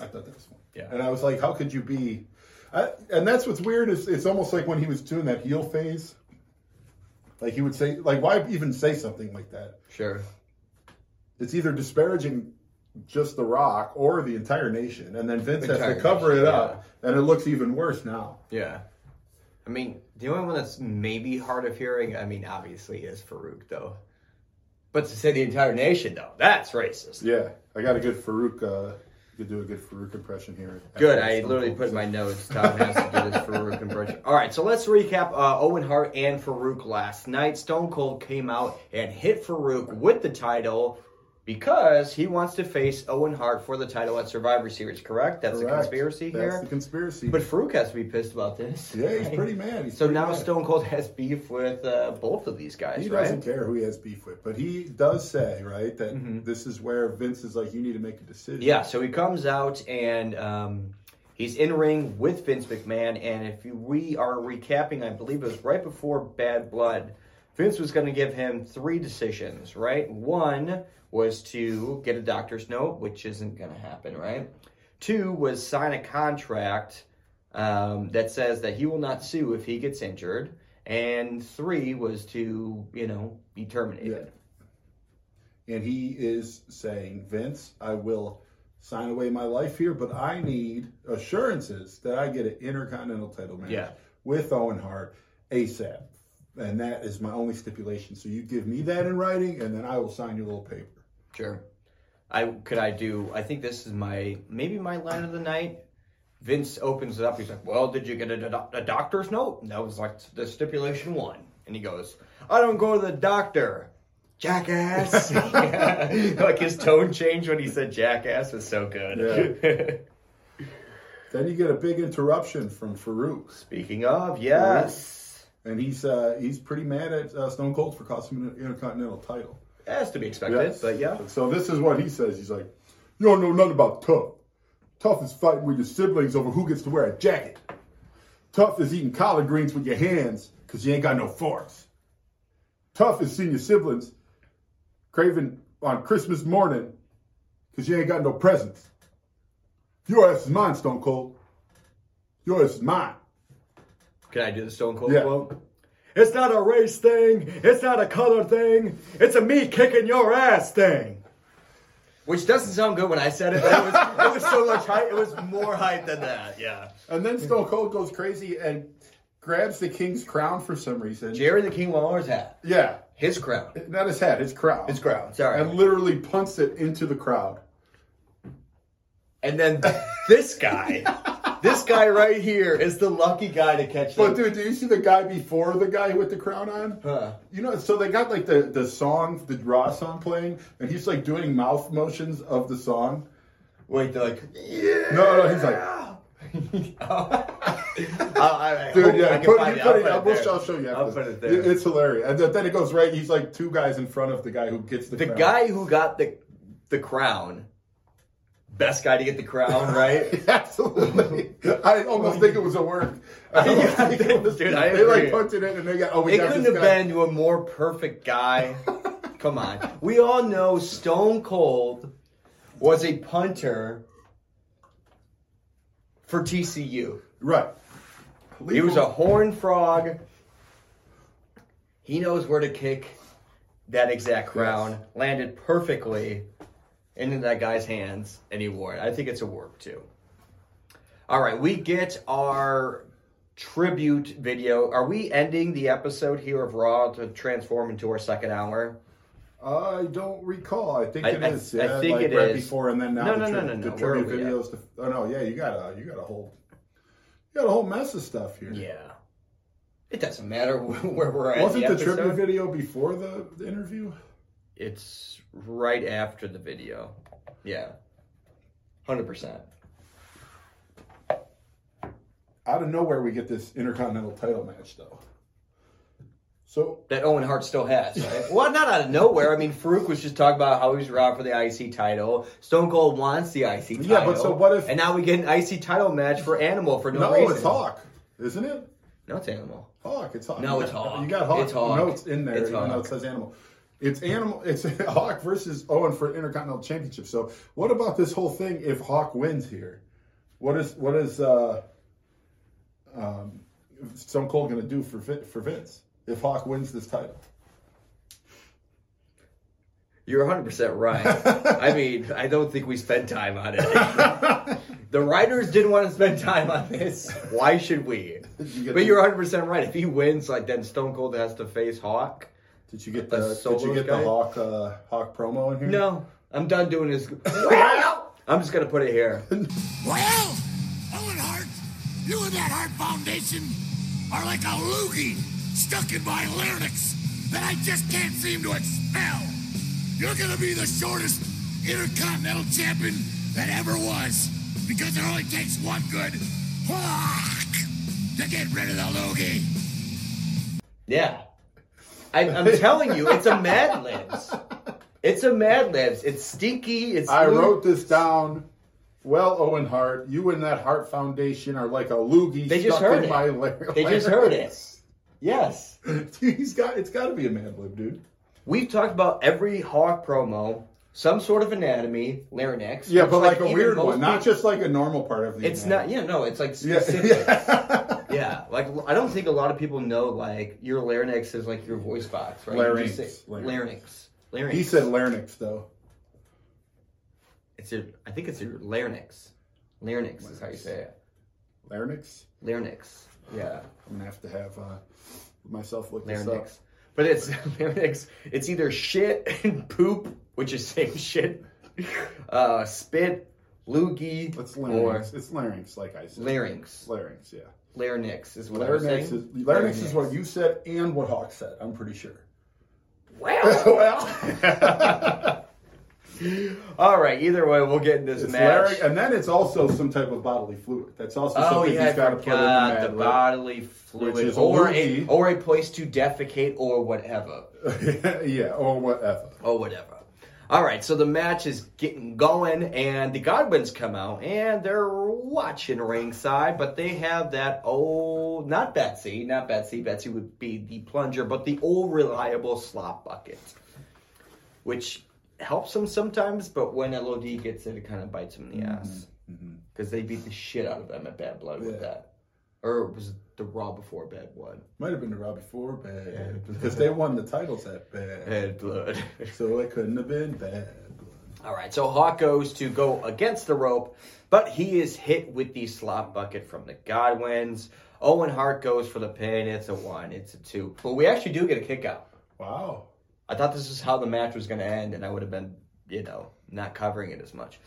Speaker 4: I thought that was funny.
Speaker 3: Yeah.
Speaker 4: And I was like, how could you be? I, and that's what's weird is it's almost like when he was doing that heel phase. Like he would say, like, why even say something like that?
Speaker 3: Sure.
Speaker 4: It's either disparaging just The Rock or the entire nation, and then Vince has to cover
Speaker 3: nation,
Speaker 4: it up, and it looks even worse now.
Speaker 3: Yeah. I mean, the only one that's maybe hard of hearing, I mean, obviously is Farouk, though. But to say the entire nation, though, that's racist.
Speaker 4: Yeah, I got a good Farouk. Uh, you could do a good Farouk impression here.
Speaker 3: Good. I literally put in my notes. Tom has to do this Farouk impression. All right, so let's recap uh, Owen Hart and Farouk last night. Stone Cold came out and hit Farouk with the title because he wants to face Owen Hart for the title at Survivor Series. Correct? That's
Speaker 4: Correct.
Speaker 3: conspiracy
Speaker 4: That's
Speaker 3: here.
Speaker 4: That's the conspiracy.
Speaker 3: But Farouk has to be pissed about this.
Speaker 4: yeah, he's pretty mad. He's
Speaker 3: So
Speaker 4: pretty
Speaker 3: now
Speaker 4: mad.
Speaker 3: Stone Cold has beef with uh, both of these guys,
Speaker 4: He
Speaker 3: right?
Speaker 4: doesn't care who he has beef with, but he does say right that
Speaker 3: Mhm.
Speaker 4: this is where Vince is like, you need to make a decision.
Speaker 3: Yeah, so he comes out and um, he's in ring with Vince McMahon. And if we are recapping, I believe it was right before Bad Blood, Vince was going to give him three decisions, right? One was to get a doctor's note, which isn't going to happen, right? Two was sign a contract um, that says that he will not sue if he gets injured. And three was to, you know, be terminated.
Speaker 4: and he is saying, Vince, I will sign away my life here, but I need assurances that I get an intercontinental title match
Speaker 3: Yeah.
Speaker 4: with Owen Hart ASAP. And that is my only stipulation. So you give me that in writing, and then I will sign your little paper.
Speaker 3: Sure. I could I do I think this is my maybe my line of the night. Vince opens it up. He's like, "Well, did you get a, do- a doctor's note?" And that was like the stipulation one. And he goes, "I don't go to the doctor, jackass." like his tone changed when he said "jackass" was so good.
Speaker 4: Then you get a big interruption from Farouk.
Speaker 3: Speaking of, yes,
Speaker 4: And he's uh, he's pretty mad at uh, Stone Cold for costing him an intercontinental title.
Speaker 3: Has to be expected.
Speaker 4: Yes.
Speaker 3: But yeah,
Speaker 4: So this is what he says. He's like, "You don't know nothing about tough. Tough is fighting with your siblings over who gets to wear a jacket. Tough is eating collard greens with your hands because you ain't got no forks. Tough is seeing your siblings craving on Christmas morning because you ain't got no presents. Your ass is mine, Stone Cold. Your ass is mine.
Speaker 3: can I do the Stone Cold
Speaker 4: Yeah.
Speaker 3: quote? It's not a race thing. It's not a color thing. It's a me kicking your ass thing. Which doesn't sound good when I said it, but it was, it was so much hype. It was more hype than that. Yeah.
Speaker 4: And then Stone Cold goes crazy and grabs the king's crown for some reason.
Speaker 3: Jerry the King Lawler's hat.
Speaker 4: Yeah,
Speaker 3: His crown.
Speaker 4: not his hat, his crown.
Speaker 3: His crown. Sorry.
Speaker 4: and literally punts it into the crowd.
Speaker 3: And then this guy, this guy right here is the lucky guy to catch
Speaker 4: But
Speaker 3: the.
Speaker 4: dude, do you see the guy before the guy with the crown on?
Speaker 3: Huh.
Speaker 4: You know, so they got like the the song, the Raw song playing, and he's like doing mouth motions of the song.
Speaker 3: Wait, they're like, yeah.
Speaker 4: No, no, he's like-
Speaker 3: I, I
Speaker 4: Dude, yeah, put
Speaker 3: it. I'll,
Speaker 4: it,
Speaker 3: put
Speaker 4: I'll,
Speaker 3: it
Speaker 4: we'll
Speaker 3: there.
Speaker 4: I'll show you after
Speaker 3: I'll
Speaker 4: this.
Speaker 3: put it there.
Speaker 4: It's hilarious. And then it goes right, he's like two guys in front of the guy who gets the
Speaker 3: The
Speaker 4: crown.
Speaker 3: guy who got the the crown, best guy to get the crown, right?
Speaker 4: Absolutely. I almost think it was a work. I almost think it was,
Speaker 3: Dude, I
Speaker 4: they like punted it and they got, oh, we
Speaker 3: It
Speaker 4: got
Speaker 3: couldn't have
Speaker 4: guy.
Speaker 3: been to a more perfect guy. Come on. We all know Stone Cold was a punter for TCU.
Speaker 4: Right.
Speaker 3: He was a horn frog. He knows where to kick that exact crown. Landed perfectly into that guy's hands, and he wore it. I think it's a work too. All right, we get our tribute video. Are we ending the episode here of Raw to transform into our second hour?
Speaker 4: I don't recall. I think
Speaker 3: I-
Speaker 4: it
Speaker 3: I-
Speaker 4: is.
Speaker 3: I
Speaker 4: yeah,
Speaker 3: think
Speaker 4: like
Speaker 3: it
Speaker 4: right
Speaker 3: is.
Speaker 4: before and then now
Speaker 3: No,
Speaker 4: the,
Speaker 3: no, no,
Speaker 4: tri-
Speaker 3: no, no.
Speaker 4: the tribute videos. To, oh no, yeah, you got a you got a whole you got a whole mess of stuff here.
Speaker 3: Yeah. It doesn't matter where we're at.
Speaker 4: Wasn't the,
Speaker 3: the
Speaker 4: tribute video before the, the interview?
Speaker 3: It's right after the video. Yeah. 100%.
Speaker 4: Out of nowhere, we get this intercontinental title match though. So
Speaker 3: That Owen Hart still has, right? well, not out of nowhere. I mean, Faarooq was just talking about how he's was around for the IC title. Stone Cold wants the IC title.
Speaker 4: Yeah, but so what if-
Speaker 3: And now we get an IC title match for Animal for no,
Speaker 4: no,
Speaker 3: reason.
Speaker 4: it's Hawk, isn't it?
Speaker 3: No, it's Animal.
Speaker 4: Hawk. It's Hawk.
Speaker 3: No, it's Hawk.
Speaker 4: You got Hawk.
Speaker 3: It's Hawk.
Speaker 4: Notes in there,
Speaker 3: It's
Speaker 4: even though it says animal. It's animal. It's Hawk versus Owen for Intercontinental Championship. So, what about this whole thing? If Hawk wins here, what is what is uh, um, Stone Cold going to do for for Vince if Hawk wins this title?
Speaker 3: You're 100% right. I mean, I don't think we spent time on it. the writers didn't want to spend time on this. Why should we?
Speaker 4: you
Speaker 3: But you're 100% right. If he wins, like, then Stone Cold has to face Hawk.
Speaker 4: Did you get the Did you get
Speaker 3: guy?
Speaker 4: the Hawk uh, Hawk promo in here?
Speaker 3: No, I'm done doing this. I'm just going to put it here.
Speaker 5: Well, Owen Hart, you and that Hart Foundation are like a loogie stuck in my larynx that I just can't seem to expel. You're gonna be the shortest intercontinental champion that ever was, because it only takes one good hawk to get rid of the loogie.
Speaker 3: Yeah. I, I'm telling you, it's a Mad Libs. It's a Mad Libs. It's stinky. It's
Speaker 4: I
Speaker 3: loo-
Speaker 4: wrote this down. Well, Owen Hart, you and that Hart Foundation are like a loogie
Speaker 3: They just heard it.
Speaker 4: my.
Speaker 3: They just heard it. Yes.
Speaker 4: He's got. It's got to be a Mad Lib, dude.
Speaker 3: We've talked about every Hawk promo, some sort of anatomy, larynx.
Speaker 4: Yeah, but like, a weird one, not just like a normal part of the.
Speaker 3: It's not. Yeah, no, it's like specific.
Speaker 4: yeah.
Speaker 3: Yeah, like I don't think a lot of people know like your larynx is like your voice box, right?
Speaker 4: Larynx.
Speaker 3: say-
Speaker 4: Larynx.
Speaker 3: larynx. Larynx.
Speaker 4: he said larynx though.
Speaker 3: it's your. I think it's your larynx. Larynx is how you say it.
Speaker 4: Larynx.
Speaker 3: Larynx. Yeah,
Speaker 4: I'm gonna have to have uh, myself look this up.
Speaker 3: But it's larynx. It's either shit and poop, which is same shit. Uh, spit, loogie,
Speaker 4: It's
Speaker 3: or
Speaker 4: larynx. It's larynx, like I said.
Speaker 3: larynx.
Speaker 4: Larynx, yeah.
Speaker 3: Larynx is what
Speaker 4: Larynx is larynx is what you said and what Hawk said. I'm pretty sure.
Speaker 3: Well,
Speaker 4: well,
Speaker 3: all right. Either way, we'll get in this
Speaker 4: it's
Speaker 3: match.
Speaker 4: larynx, and then it's also some type of bodily fluid. That's also
Speaker 3: Oh
Speaker 4: something
Speaker 3: yeah,
Speaker 4: he's got to put in the Mad
Speaker 3: the bodily fluid,
Speaker 4: Which is a
Speaker 3: or a or a place to defecate, or whatever,
Speaker 4: yeah, or whatever.
Speaker 3: or whatever. All right, so the match is getting going, and the Godwinns come out, and they're watching ringside, but they have that old, not Betsy, not Betsy. Betsy would be the plunger, but the old reliable slop bucket, which helps them sometimes, but when LOD gets it, it kind of bites them in the mm-hmm. ass mm-hmm. because they beat the shit out of them at Bad Blood with that. Or was it the Raw before Bad Blood?
Speaker 4: Might have been the Raw before bad because they won the titles at bad,
Speaker 3: Bad Blood.
Speaker 4: so it couldn't have been bad. Blood.
Speaker 3: All right, so Hawk goes to go against the rope, but he is hit with the slop bucket from the Godwinns. Owen Hart goes for the pin. It's a one, it's a two. But we actually do get a kick out.
Speaker 4: Wow.
Speaker 3: I thought this is how the match was going to end, and I would have been, you know, not covering it as much.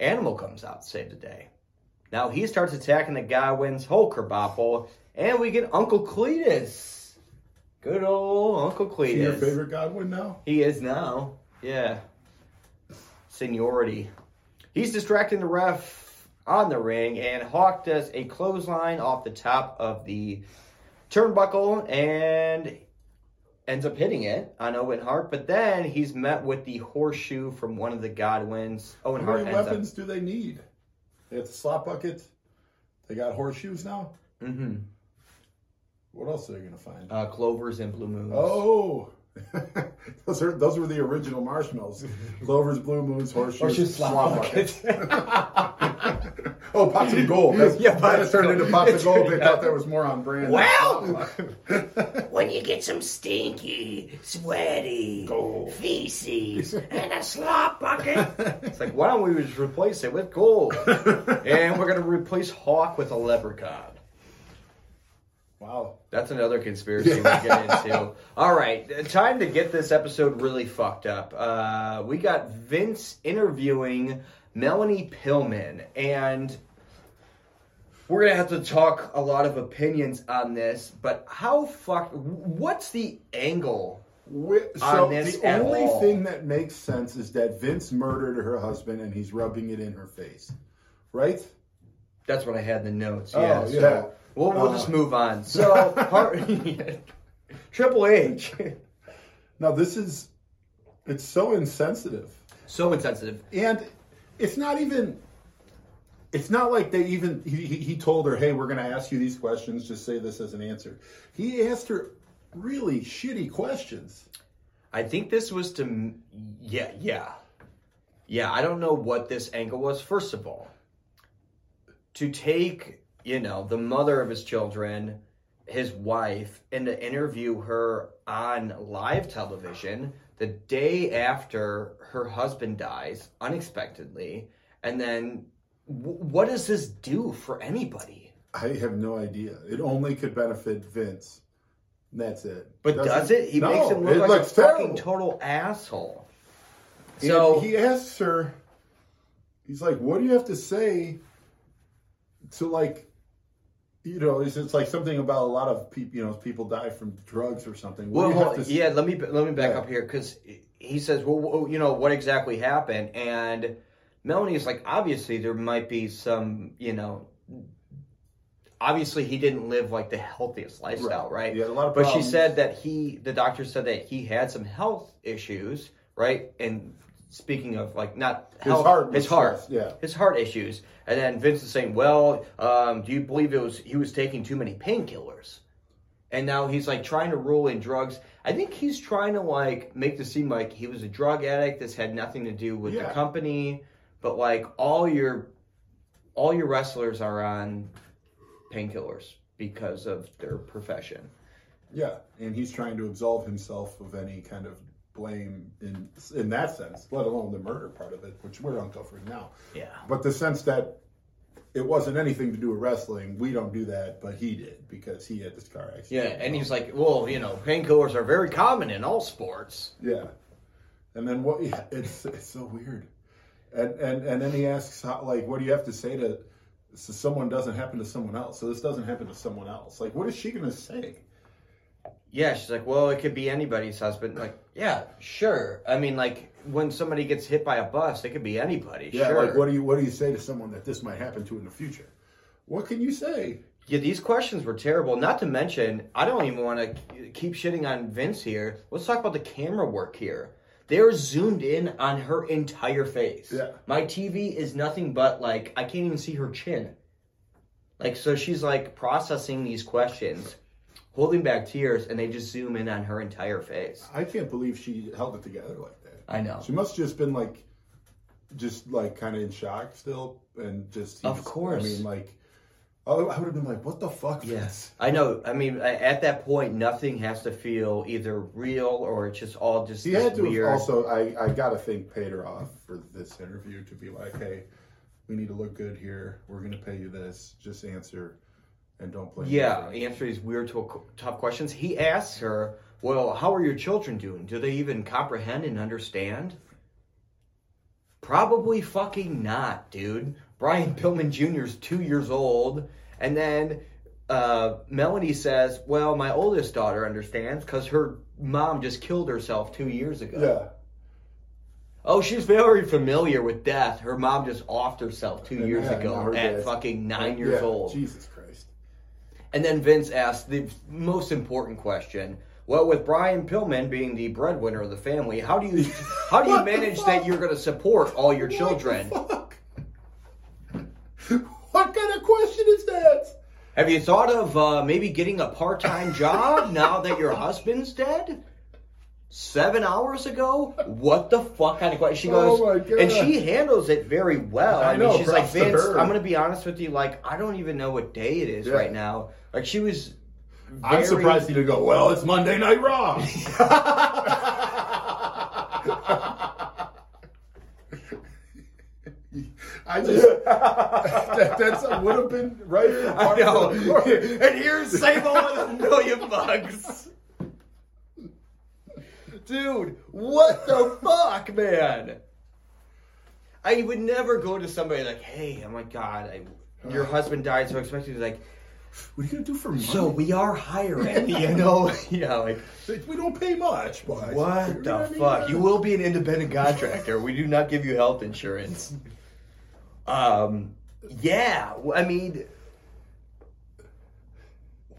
Speaker 3: Animal comes out to save the day. Now he starts attacking the Godwinns, whole kerboppel, and we get Uncle Cletus. Good old Uncle
Speaker 4: Is he your favorite Godwinn now?
Speaker 3: He is now. Yeah. Seniority. he's distracting the ref on the ring, and Hawk does a clothesline off the top of the turnbuckle and ends up hitting it on Owen Hart. But then he's met with the horseshoe from one of the Godwinns. Owen
Speaker 4: How
Speaker 3: Hart
Speaker 4: many
Speaker 3: ends
Speaker 4: weapons do they need? They have the slot bucket. They got horseshoes now.
Speaker 3: up. hmm
Speaker 4: What else are you gonna find?
Speaker 3: Uh, clovers and blue moons.
Speaker 4: Oh, those are those were the original marshmallows. Mm-hmm. Clovers, blue moons, horseshoes,
Speaker 3: Horseshoes,
Speaker 4: buckets. oh, pots of gold. That's,
Speaker 3: Yeah, pots
Speaker 4: turned
Speaker 3: gold.
Speaker 4: into pots of gold. They
Speaker 3: Yeah.
Speaker 4: thought that was more on brand.
Speaker 3: Well.
Speaker 6: When you get some stinky, sweaty
Speaker 4: Gold.
Speaker 6: feces and a slop bucket,
Speaker 3: it's like, why don't we just replace it with gold? and we're going to replace Hawk with a leprechaun.
Speaker 4: Wow.
Speaker 3: That's another conspiracy we get into. All right, uh, time to get this episode really fucked up. Uh, we got Vince interviewing Melanie Pillman, and we're gonna have to talk a lot of opinions on this. But how fuck? What's the angle?
Speaker 4: Wi-
Speaker 3: On
Speaker 4: So
Speaker 3: this
Speaker 4: the only
Speaker 3: all.
Speaker 4: thing that makes sense is that Vince murdered her husband and he's rubbing it in her face, right?
Speaker 3: That's what I had in the notes.
Speaker 4: Oh,
Speaker 3: Yeah,
Speaker 4: yeah.
Speaker 3: so we'll, we'll
Speaker 4: Uh.
Speaker 3: just move on. So, Har- Triple H,
Speaker 4: Now this is it's so insensitive.
Speaker 3: so insensitive.
Speaker 4: And it's not even. It's not like they even. He he told her, "Hey, we're going to ask you these questions. Just say this as an answer." He asked her really shitty questions.
Speaker 3: I think this was to, yeah, yeah, yeah. I don't know what this angle was. First of all, to take you know the mother of his children, his wife, and to interview her on live television the day after her husband dies unexpectedly, and then w- what does this do for anybody?
Speaker 4: I have no idea. It only could benefit Vince. That's it.
Speaker 3: But
Speaker 4: Doesn't-
Speaker 3: does it? He
Speaker 4: No,
Speaker 3: makes him look like a
Speaker 4: looks
Speaker 3: fucking total asshole. So
Speaker 4: he asks her, he's like, "What do you have to say to like, you know, it's, it's like something about a lot of people, you know, people die from drugs or something. What
Speaker 3: Well,
Speaker 4: do you
Speaker 3: hold-
Speaker 4: have to
Speaker 3: yeah. Let me let me back
Speaker 4: Yeah.
Speaker 3: up here because he says, "Well, you know, what exactly happened?" And Melanie is like, "Obviously, there might be some, you know." Obviously, he didn't live like the healthiest lifestyle,
Speaker 4: Right.
Speaker 3: right?
Speaker 4: A lot of
Speaker 3: but she said that he, the doctor said that he had some health issues, right? And speaking of like not
Speaker 4: His
Speaker 3: health,
Speaker 4: heart
Speaker 3: his heart,
Speaker 4: yeah.
Speaker 3: his heart issues. And then Vince is saying, "Well, um, do you believe it was he was taking too many painkillers?" And now he's like trying to rule in drugs. I think he's trying to like make this seem like he was a drug addict. This had nothing to do with the company, but like all your all your wrestlers are on painkillers because of their profession.
Speaker 4: Yeah, and he's trying to absolve himself of any kind of blame in in that sense, let alone the murder part of it, which we're uncovering now.
Speaker 3: Yeah.
Speaker 4: But the sense that it wasn't anything to do with wrestling, we don't do that, but he did because he had this car accident.
Speaker 3: Yeah, and he's like, well, you know, painkillers are very common in all sports.
Speaker 4: Yeah, and then what? Yeah, it's it's so weird. And and and then he asks, how, like, what do you have to say to so someone doesn't happen to someone else? So this doesn't happen to someone else. Like, what is she gonna say?
Speaker 3: Yeah, she's like, well, it could be anybody's husband. Like, yeah, sure. I mean, like when somebody gets hit by a bus, it could be anybody.
Speaker 4: Yeah,
Speaker 3: sure.
Speaker 4: like, what do you what do you say to someone that this might happen to in the future? What can you say?
Speaker 3: Yeah, these questions were terrible. Not to mention, I don't even want to keep shitting on Vince here. Let's talk about the camera work here. They're zoomed in on her entire face.
Speaker 4: Yeah.
Speaker 3: My TV is nothing but like I can't even see her chin. Like so she's like processing these questions, holding back tears, and they just zoom in on her entire face.
Speaker 4: I can't believe she held it together like that.
Speaker 3: I know.
Speaker 4: She must have just been like, just like kind of in shock still, and just.
Speaker 3: Of course.
Speaker 4: I mean, like, oh, I would have been like, "What the fuck?"
Speaker 3: Yes, I know. I mean, at that point, nothing has to feel either real or it's just all just
Speaker 4: He had to
Speaker 3: weird.
Speaker 4: also. I I gotta think paid her off for this interview to be like, "Hey, we need to look good here. We're gonna pay you this. Just answer, and don't play."
Speaker 3: Yeah,
Speaker 4: nothing."
Speaker 3: answer these weird, to- tough questions. He asks her, "Well, how are your children doing? Do they even comprehend and understand?" Probably fucking not, dude. Brian Pillman Jr. is two years old, and then uh, Melanie says, "Well, my oldest daughter understands because her mom just killed herself two years ago."
Speaker 4: Yeah.
Speaker 3: Oh, she's very familiar with death. Her mom just offed herself two
Speaker 4: And
Speaker 3: years ago at fucking nine years
Speaker 4: Yeah,
Speaker 3: old.
Speaker 4: Jesus Christ.
Speaker 3: And then Vince asked the most important question. Well, with Brian Pillman being the breadwinner of the family, how do you how do you manage that you're going to support all your children?
Speaker 4: What fuck? what kind of question is that?
Speaker 3: Have you thought of uh, maybe getting a part time job now that your husband's dead? Seven hours ago? What the fuck kind of question? She
Speaker 4: Oh
Speaker 3: goes,
Speaker 4: God.
Speaker 3: and she handles it very well.
Speaker 4: I
Speaker 3: I, mean,
Speaker 4: know,
Speaker 3: she's like, Vince. I'm going to be honest with you. Like, I don't even know what day it is
Speaker 4: Yeah.
Speaker 3: right now. Like, she was.
Speaker 4: I'm
Speaker 3: very-
Speaker 4: surprised you to go, well, it's Monday Night Raw. I just, that, that's, would have been right
Speaker 3: I know. and here's Sable with a million bucks. Dude, what the fuck, man? I would never go to somebody like, hey, oh my god, I, your husband died, so I expect you to be like,
Speaker 4: What are you going to do for money?
Speaker 3: so we are hiring, you know? yeah, like,
Speaker 4: we don't pay much, but.
Speaker 3: what
Speaker 4: You know
Speaker 3: the
Speaker 4: I mean?
Speaker 3: fuck? You will be an independent contractor. We do not give you health insurance. Um, yeah, I mean,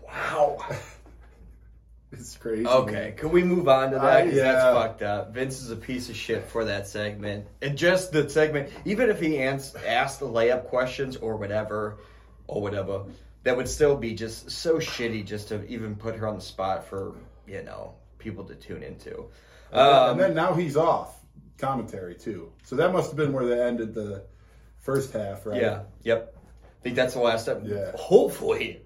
Speaker 3: wow.
Speaker 4: It's crazy.
Speaker 3: Okay, can we move on to that?
Speaker 4: Uh, yeah.
Speaker 3: That's fucked up. Vince is a piece of shit for that segment. And just the segment, even if he ans- asked the layup questions or whatever, or whatever, that would still be just so shitty just to even put her on the spot for, you know, people to tune into.
Speaker 4: And then-
Speaker 3: Um,
Speaker 4: and then now he's off commentary too. So that must have been where they ended the first half, right?
Speaker 3: yeah, yep. I think that's the last time.
Speaker 4: Yeah.
Speaker 3: Hopefully.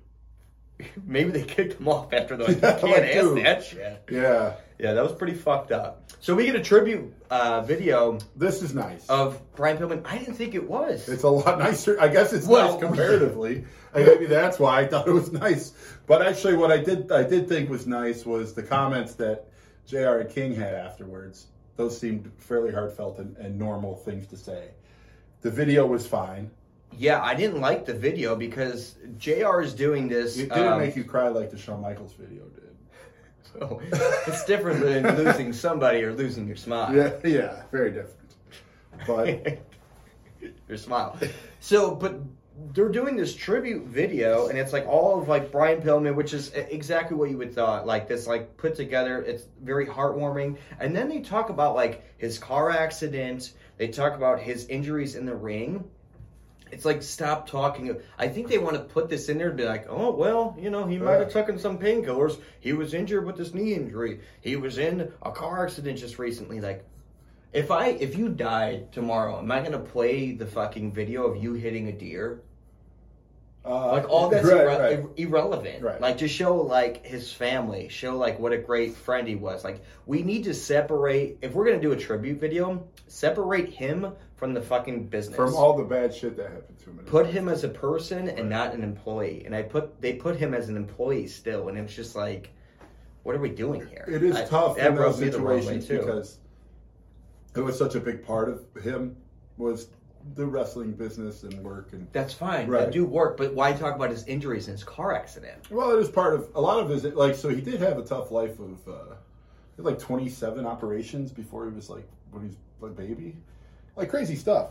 Speaker 3: Maybe they kicked him off after you
Speaker 4: Yeah,
Speaker 3: can't
Speaker 4: like,
Speaker 3: ask
Speaker 4: dude.
Speaker 3: that shit.
Speaker 4: Yeah.
Speaker 3: Yeah, that was pretty fucked up. So we get a tribute uh, video
Speaker 4: This is nice.
Speaker 3: of Brian Pillman. I didn't think it was.
Speaker 4: It's a lot nicer. I guess it's
Speaker 3: Well-
Speaker 4: nice comparatively. And maybe that's why I thought it was nice. But actually, what I did I did think was nice was the comments that Jr. and King had afterwards. Those seemed fairly heartfelt and, and normal things to say. The video was fine.
Speaker 3: Yeah, I didn't like the video because Jr. is doing this.
Speaker 4: It didn't
Speaker 3: um,
Speaker 4: make you cry like the Shawn Michaels video did.
Speaker 3: so it's different than losing somebody or losing your smile.
Speaker 4: Yeah, yeah, very different. But
Speaker 3: your smile. So, but they're doing this tribute video, and it's like all of like Brian Pillman, which is exactly what you would thought. Like this, like put together. It's very heartwarming. And then they talk about like his car accident. They talk about his injuries in the ring. It's like stop talking. I think they want to put this in there to be like, oh well, you know, he might have taken some painkillers. He was injured with this knee injury. He was in a car accident just recently. Like, if I if you died tomorrow, am I gonna play the fucking video of you hitting a deer?
Speaker 4: Uh,
Speaker 3: Like all that's
Speaker 4: right,
Speaker 3: irre-
Speaker 4: right.
Speaker 3: ir- irrelevant.
Speaker 4: Right.
Speaker 3: Like to show like his family, show like what a great friend he was. Like we need to separate. If we're gonna do a tribute video, separate him from the fucking business.
Speaker 4: from all the bad shit that happened to him.
Speaker 3: put him as a person and not an employee. And I put they put him as an employee still, and it's just like, what are we doing here?
Speaker 4: It is
Speaker 3: I-
Speaker 4: tough in those
Speaker 3: rubbed me the wrong
Speaker 4: situations
Speaker 3: too.
Speaker 4: because it was such a big part of him was the wrestling business and work and
Speaker 3: That's fine.
Speaker 4: Right.
Speaker 3: Do work, but why talk about his injuries and his car accident?
Speaker 4: well, it is part of a lot of his like. So he did have a tough life of uh, like twenty seven operations before he was like when he was a baby, like crazy stuff.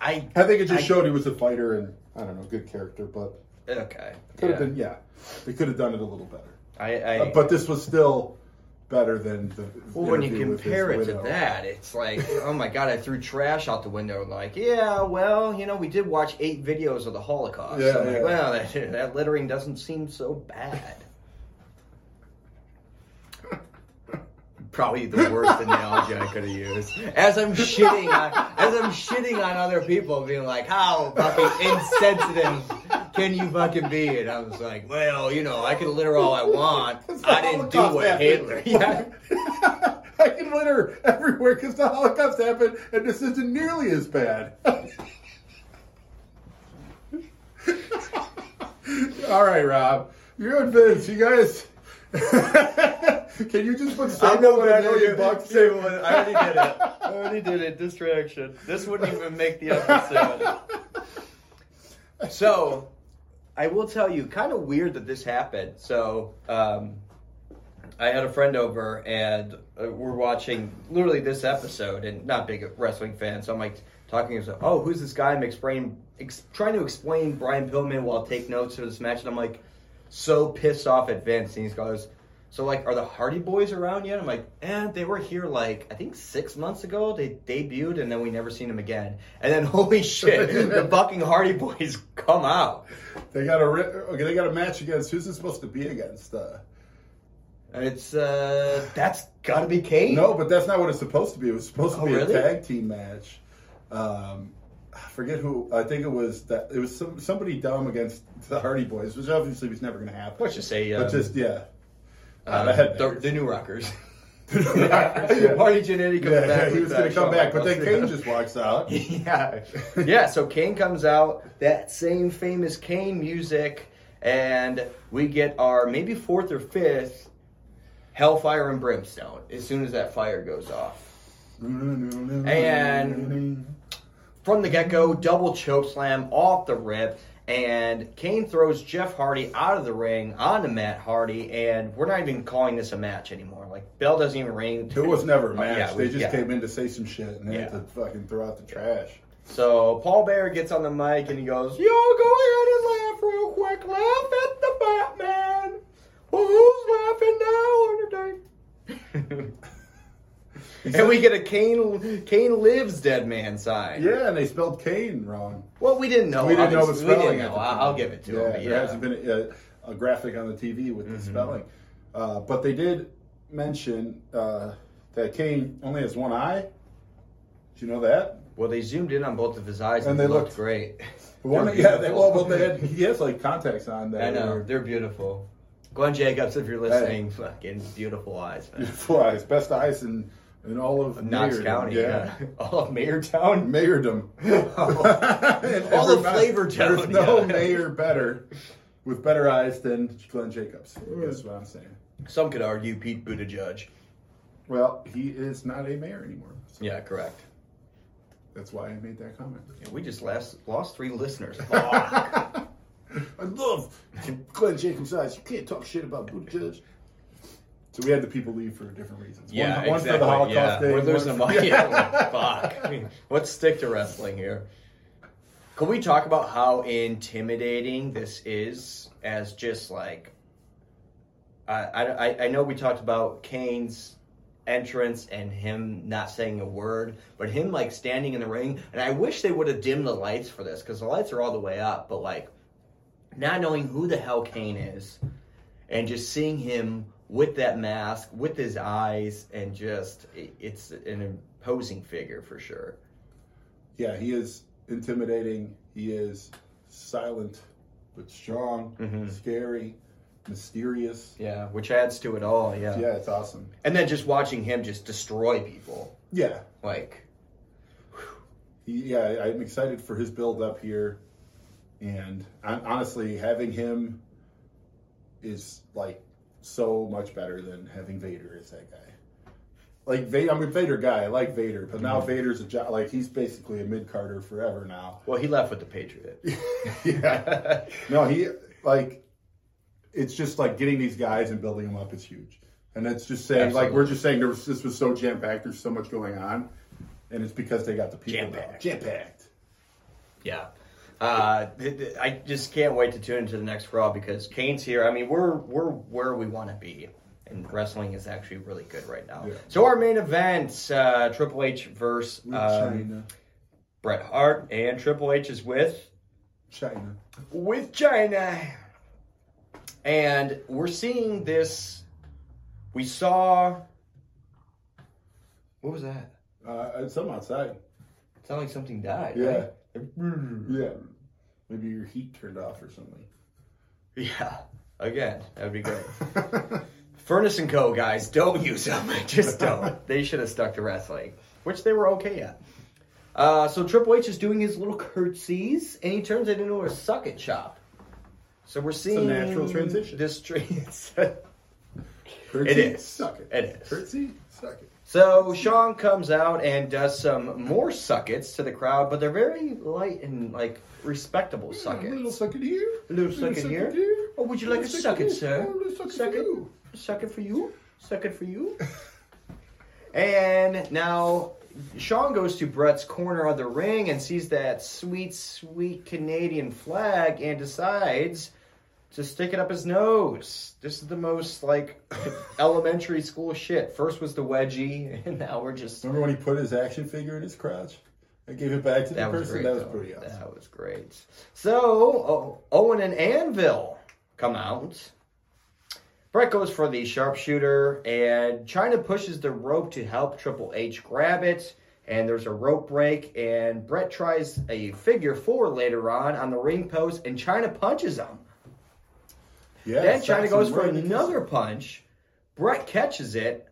Speaker 3: I
Speaker 4: I think it just
Speaker 3: I-
Speaker 4: showed he was a fighter and I don't know, good character, but
Speaker 3: okay.
Speaker 4: could have been yeah, they could have done it a little better.
Speaker 3: I, I
Speaker 4: Uh, but this was still better than the.
Speaker 3: well, when you
Speaker 4: interview with his
Speaker 3: compare it to that, it's like, oh my god, I threw trash out the window. Like, yeah, well, you know, we did watch eight videos of the Holocaust.
Speaker 4: Yeah,
Speaker 3: I'm like,
Speaker 4: yeah.
Speaker 3: well, that, that littering doesn't seem so bad. Probably the worst analogy I could have used. As I'm shitting on, as I'm shitting on other people, being like, "How fucking insensitive can you fucking be?" it? I was like, "Well, you know, I can litter all I want. I didn't do
Speaker 4: Holocaust
Speaker 3: what
Speaker 4: happened.
Speaker 3: Hitler." Yeah.
Speaker 4: I can litter everywhere because the Holocaust happened, and this isn't nearly as bad. All right, Rob, you're and Vince, you guys. can you just put Sable with a million bucks?
Speaker 3: I already did it. I already did it. Distraction. This wouldn't even make the episode. So, I will tell you, kind of weird that this happened. So, um, I had a friend over and uh, we're watching literally this episode, and not big wrestling fan, so I'm like talking to him, oh, who's this guy? I'm explaining, ex- trying to explain Brian Pillman while I take notes for this match, and I'm like so pissed off at Vince, and he goes, so like, are the Hardy Boys around yet? I'm like, eh, they were here like I think six months ago. They debuted, and then we never seen them again. And then holy shit, the fucking Hardy Boys come out.
Speaker 4: They got a okay. They got a match against who's it supposed to be against? Uh,
Speaker 3: It's uh, that's gotta be Kane.
Speaker 4: no, but that's not what it's supposed to be. It was supposed to
Speaker 3: Oh,
Speaker 4: be
Speaker 3: really?
Speaker 4: a tag team match. Um, I forget who. I think it was that. It was some, somebody dumb against the Hardy Boys, which obviously was never going to happen.
Speaker 3: Let's just say, um,
Speaker 4: but just yeah.
Speaker 3: Uh,
Speaker 4: the
Speaker 3: the, the New Rockers.
Speaker 4: yeah.
Speaker 3: Marty Jannetty comes
Speaker 4: Yeah,
Speaker 3: back.
Speaker 4: he was going to come
Speaker 3: Shawn
Speaker 4: back, but then Kane just walks out.
Speaker 3: yeah, yeah. So Kane comes out, that same famous Kane music, and we get our maybe fourth or fifth Hellfire and Brimstone as soon as that fire goes off. And from the get go, double choke slam off the rip. And Kane throws Jeff Hardy out of the ring onto Matt Hardy, and we're not even calling this a match anymore. Like bell doesn't even ring.
Speaker 4: It was never a
Speaker 3: Oh,
Speaker 4: match.
Speaker 3: yeah,
Speaker 4: they
Speaker 3: we-
Speaker 4: just
Speaker 3: yeah.
Speaker 4: came in to say some shit and they had
Speaker 3: Yeah.
Speaker 4: to fucking throw out the trash.
Speaker 3: So Paul Bearer gets on the mic and he goes, "Yo, go ahead and laugh real quick. Laugh at the Batman. Well, who's laughing now, Undertaker?" and we get a Kane Kane lives dead man sign.
Speaker 4: Yeah, and they spelled Kane wrong.
Speaker 3: Well, we didn't know.
Speaker 4: we didn't know the spelling.
Speaker 3: Know. I'll, give it to
Speaker 4: yeah,
Speaker 3: him. but
Speaker 4: There hasn't been a, a graphic on the TV with
Speaker 3: Mm-hmm.
Speaker 4: the spelling, uh, but they did mention uh, that Kane only has one eye. Did you know that?
Speaker 3: Well, they zoomed in on both of his eyes and,
Speaker 4: And
Speaker 3: they looked
Speaker 4: looked-
Speaker 3: great.
Speaker 4: One, yeah, they, well, well, they had, he has like contacts on that.
Speaker 3: I know
Speaker 4: are
Speaker 3: they're beautiful. Glenn Jacobs, if you're listening, fucking beautiful eyes, man.
Speaker 4: beautiful eyes, best eyes in in all of
Speaker 3: Knox
Speaker 4: Mayordom.
Speaker 3: County, yeah. All of Mayortown.
Speaker 4: Mayordom. And
Speaker 3: All of Flavor Town,
Speaker 4: There's no
Speaker 3: yeah.
Speaker 4: mayor better with better eyes than Glenn Jacobs. That's mm. what I'm saying.
Speaker 3: Some could argue Pete Buttigieg.
Speaker 4: Well, he is not a mayor anymore. So
Speaker 3: Yeah, correct.
Speaker 4: That's why I made that comment.
Speaker 3: Yeah, we just last, lost three listeners.
Speaker 4: I love Glenn Jacobs' eyes. You can't talk shit about Buttigieg. So we had the people leave for different reasons.
Speaker 3: yeah,
Speaker 4: one,
Speaker 3: exactly.
Speaker 4: for the Holocaust
Speaker 3: yeah.
Speaker 4: Day.
Speaker 3: We're
Speaker 4: one
Speaker 3: losing
Speaker 4: for-
Speaker 3: money. Yeah. Fuck. I mean, let's stick to wrestling here. Can we talk about how intimidating this is as just like I, I I know we talked about Kane's entrance and him not saying a word, but him like standing in the ring, and I wish they would have dimmed the lights for this because the lights are all the way up, but like not knowing who the hell Kane is, and just seeing him with that mask, with his eyes, and just it, it's an imposing figure for sure.
Speaker 4: Yeah, he is intimidating. He is silent but strong,
Speaker 3: Mhm.
Speaker 4: scary, mysterious.
Speaker 3: Yeah, which adds to it all. Yeah.
Speaker 4: Yeah, it's awesome.
Speaker 3: and then just watching him just destroy people,
Speaker 4: Yeah,
Speaker 3: like
Speaker 4: he, yeah, I'm excited for his build up here, and hon- honestly, having him is like so much better than having Vader as that guy. Like Vader, I'm a Vader guy. I like Vader, but now mm-hmm. Vader's a jo- like he's basically a mid carder forever now.
Speaker 3: well, he left with the Patriot.
Speaker 4: yeah, no, he like it's just like getting these guys and building them up is huge, and that's just saying like we're just saying there was this was so jam packed. There's so much going on, and it's because they got the people
Speaker 3: Jam-packed.
Speaker 4: jam packed.
Speaker 3: Yeah. Uh, I just can't wait to tune into the next Raw because Kane's here. I mean, we're we're where we want to be, and wrestling is actually really good right now.
Speaker 4: Yeah.
Speaker 3: So our main event, uh, Triple H versus um,
Speaker 4: Chyna,
Speaker 3: Bret Hart, and Triple H is with
Speaker 4: Chyna.
Speaker 3: with Chyna, and we're seeing this. We saw. What was that?
Speaker 4: Uh, it's something outside.
Speaker 3: It sounded like something died.
Speaker 4: Yeah,
Speaker 3: right?
Speaker 4: yeah. Maybe your heat turned off or something.
Speaker 3: Yeah. Again, that would be great. Furnace and Co. guys, don't use them. Just don't. they should have stuck to wrestling, which they were okay at. Uh, so Triple H is doing his little curtsies, and he turns it into a suck it chop. So we're seeing
Speaker 4: natural transition.
Speaker 3: This tra- It is.
Speaker 4: Suck it.
Speaker 3: It is.
Speaker 4: Curtsy, suck it.
Speaker 3: So Shawn comes out and does some more suckets to the crowd, but they're very light and like respectable suckets.
Speaker 4: A little sucket here.
Speaker 3: A little suck it here? Or oh, would you like a
Speaker 4: Little
Speaker 3: suck sir?
Speaker 4: Oh, a little suck it
Speaker 3: Suck
Speaker 4: for
Speaker 3: it?
Speaker 4: you.
Speaker 3: Suck it for you. So good for you. and now Shawn goes to Bret's corner of the ring and sees that sweet, sweet Canadian flag and decides to stick it up his nose. This is the most like elementary school shit. First was the wedgie, and now we're just
Speaker 4: Remember when he put his action figure in his crotch? I gave it back to the
Speaker 3: that was
Speaker 4: person.
Speaker 3: great.
Speaker 4: that was
Speaker 3: though.
Speaker 4: pretty awesome.
Speaker 3: That was great. So o- Owen and Anvil come out. Bret goes for the sharpshooter, and Chyna pushes the rope to help Triple H grab it. And there's a rope break, and Bret tries a figure four later on on the ring post, and Chyna punches him.
Speaker 4: Yeah,
Speaker 3: Then
Speaker 4: Chyna
Speaker 3: goes for another punch. Bret catches it,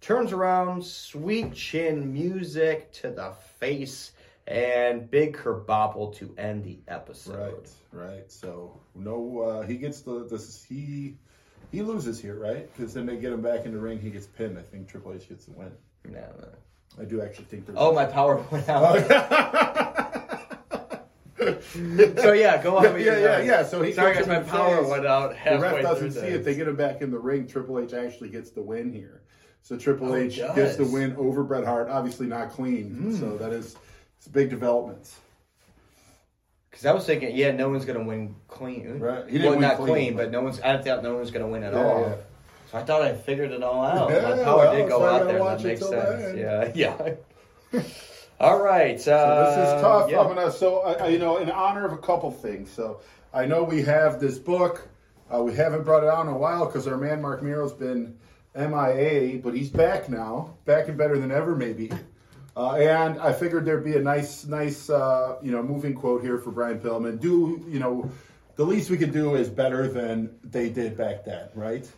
Speaker 3: turns around, sweet chin music to the face, and big kerbopple to end the episode.
Speaker 4: Right, right. So no, uh, he gets the this he he loses here, right? Because then they get him back in the ring. He gets pinned. I think Triple H gets the win.
Speaker 3: No, no.
Speaker 4: I do actually think there's.
Speaker 3: Oh, my power went out. so yeah, go on.
Speaker 4: Yeah,
Speaker 3: with
Speaker 4: yeah,
Speaker 3: your-
Speaker 4: yeah, yeah. So he
Speaker 3: sorry guys, my power went out
Speaker 4: the ref doesn't
Speaker 3: through
Speaker 4: see it. They get him back in the ring. Triple H actually gets the win here. So Triple
Speaker 3: Oh,
Speaker 4: H gets the win over Bret Hart. Obviously not clean. Hmm. So that is it's big developments.
Speaker 3: Because I was thinking, yeah, no one's gonna win clean.
Speaker 4: Right. He didn't
Speaker 3: well,
Speaker 4: win
Speaker 3: not
Speaker 4: clean,
Speaker 3: clean,
Speaker 4: but-
Speaker 3: but no one's. I thought no one's gonna win at
Speaker 4: Yeah,
Speaker 3: all.
Speaker 4: yeah.
Speaker 3: So I thought I figured it all out.
Speaker 4: Yeah,
Speaker 3: My power
Speaker 4: well,
Speaker 3: did go out there. That makes sense.
Speaker 4: then.
Speaker 3: Yeah, yeah. All right.
Speaker 4: So
Speaker 3: Uh,
Speaker 4: this is tough.
Speaker 3: yeah.
Speaker 4: I'm gonna so I, I- you know in honor of a couple things. So I know we have this book. Uh, we haven't brought it out in a while because our man Marc Mero's been MIA, but he's back now, back and better than ever, maybe. Uh, and I figured there'd be a nice, nice, uh, you know, moving quote here for Brian Pillman. Do you know? The least we could do is better than they did back then, right?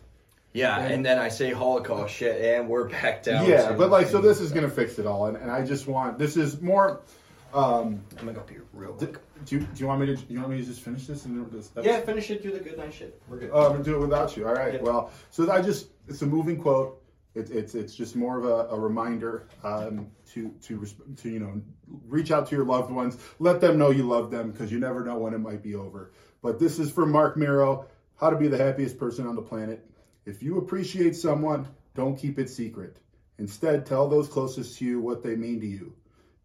Speaker 3: Yeah, and then I say Holocaust shit, and we're back down.
Speaker 4: yeah,
Speaker 3: to-
Speaker 4: but like, so this is gonna fix it all, and, and I just want this is more. Um,
Speaker 3: I'm gonna go pee real
Speaker 4: Do,
Speaker 3: quick.
Speaker 4: do, you, do you want me to? Do you want me to just finish this? And this
Speaker 3: Yeah, finish it. Do the good night shit. We're good.
Speaker 4: Oh, I'm gonna do it without you. All right.
Speaker 3: Yeah.
Speaker 4: Well, so I just it's a moving quote. It, it's it's just more of a, a reminder um, to to to you know reach out to your loved ones, let them know you love them because you never know when it might be over. But this is from Marc Mero. How to be the happiest person on the planet. If you appreciate someone, don't keep it secret. Instead, tell those closest to you what they mean to you.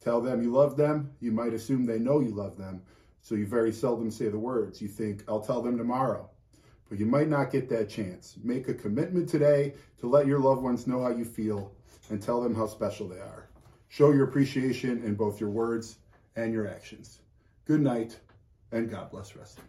Speaker 4: Tell them you love them. You might assume they know you love them, so you very seldom say the words. You think, I'll tell them tomorrow. But you might not get that chance. Make a commitment today to let your loved ones know how you feel and tell them how special they are. Show your appreciation in both your words and your actions. Good night, and God bless wrestling.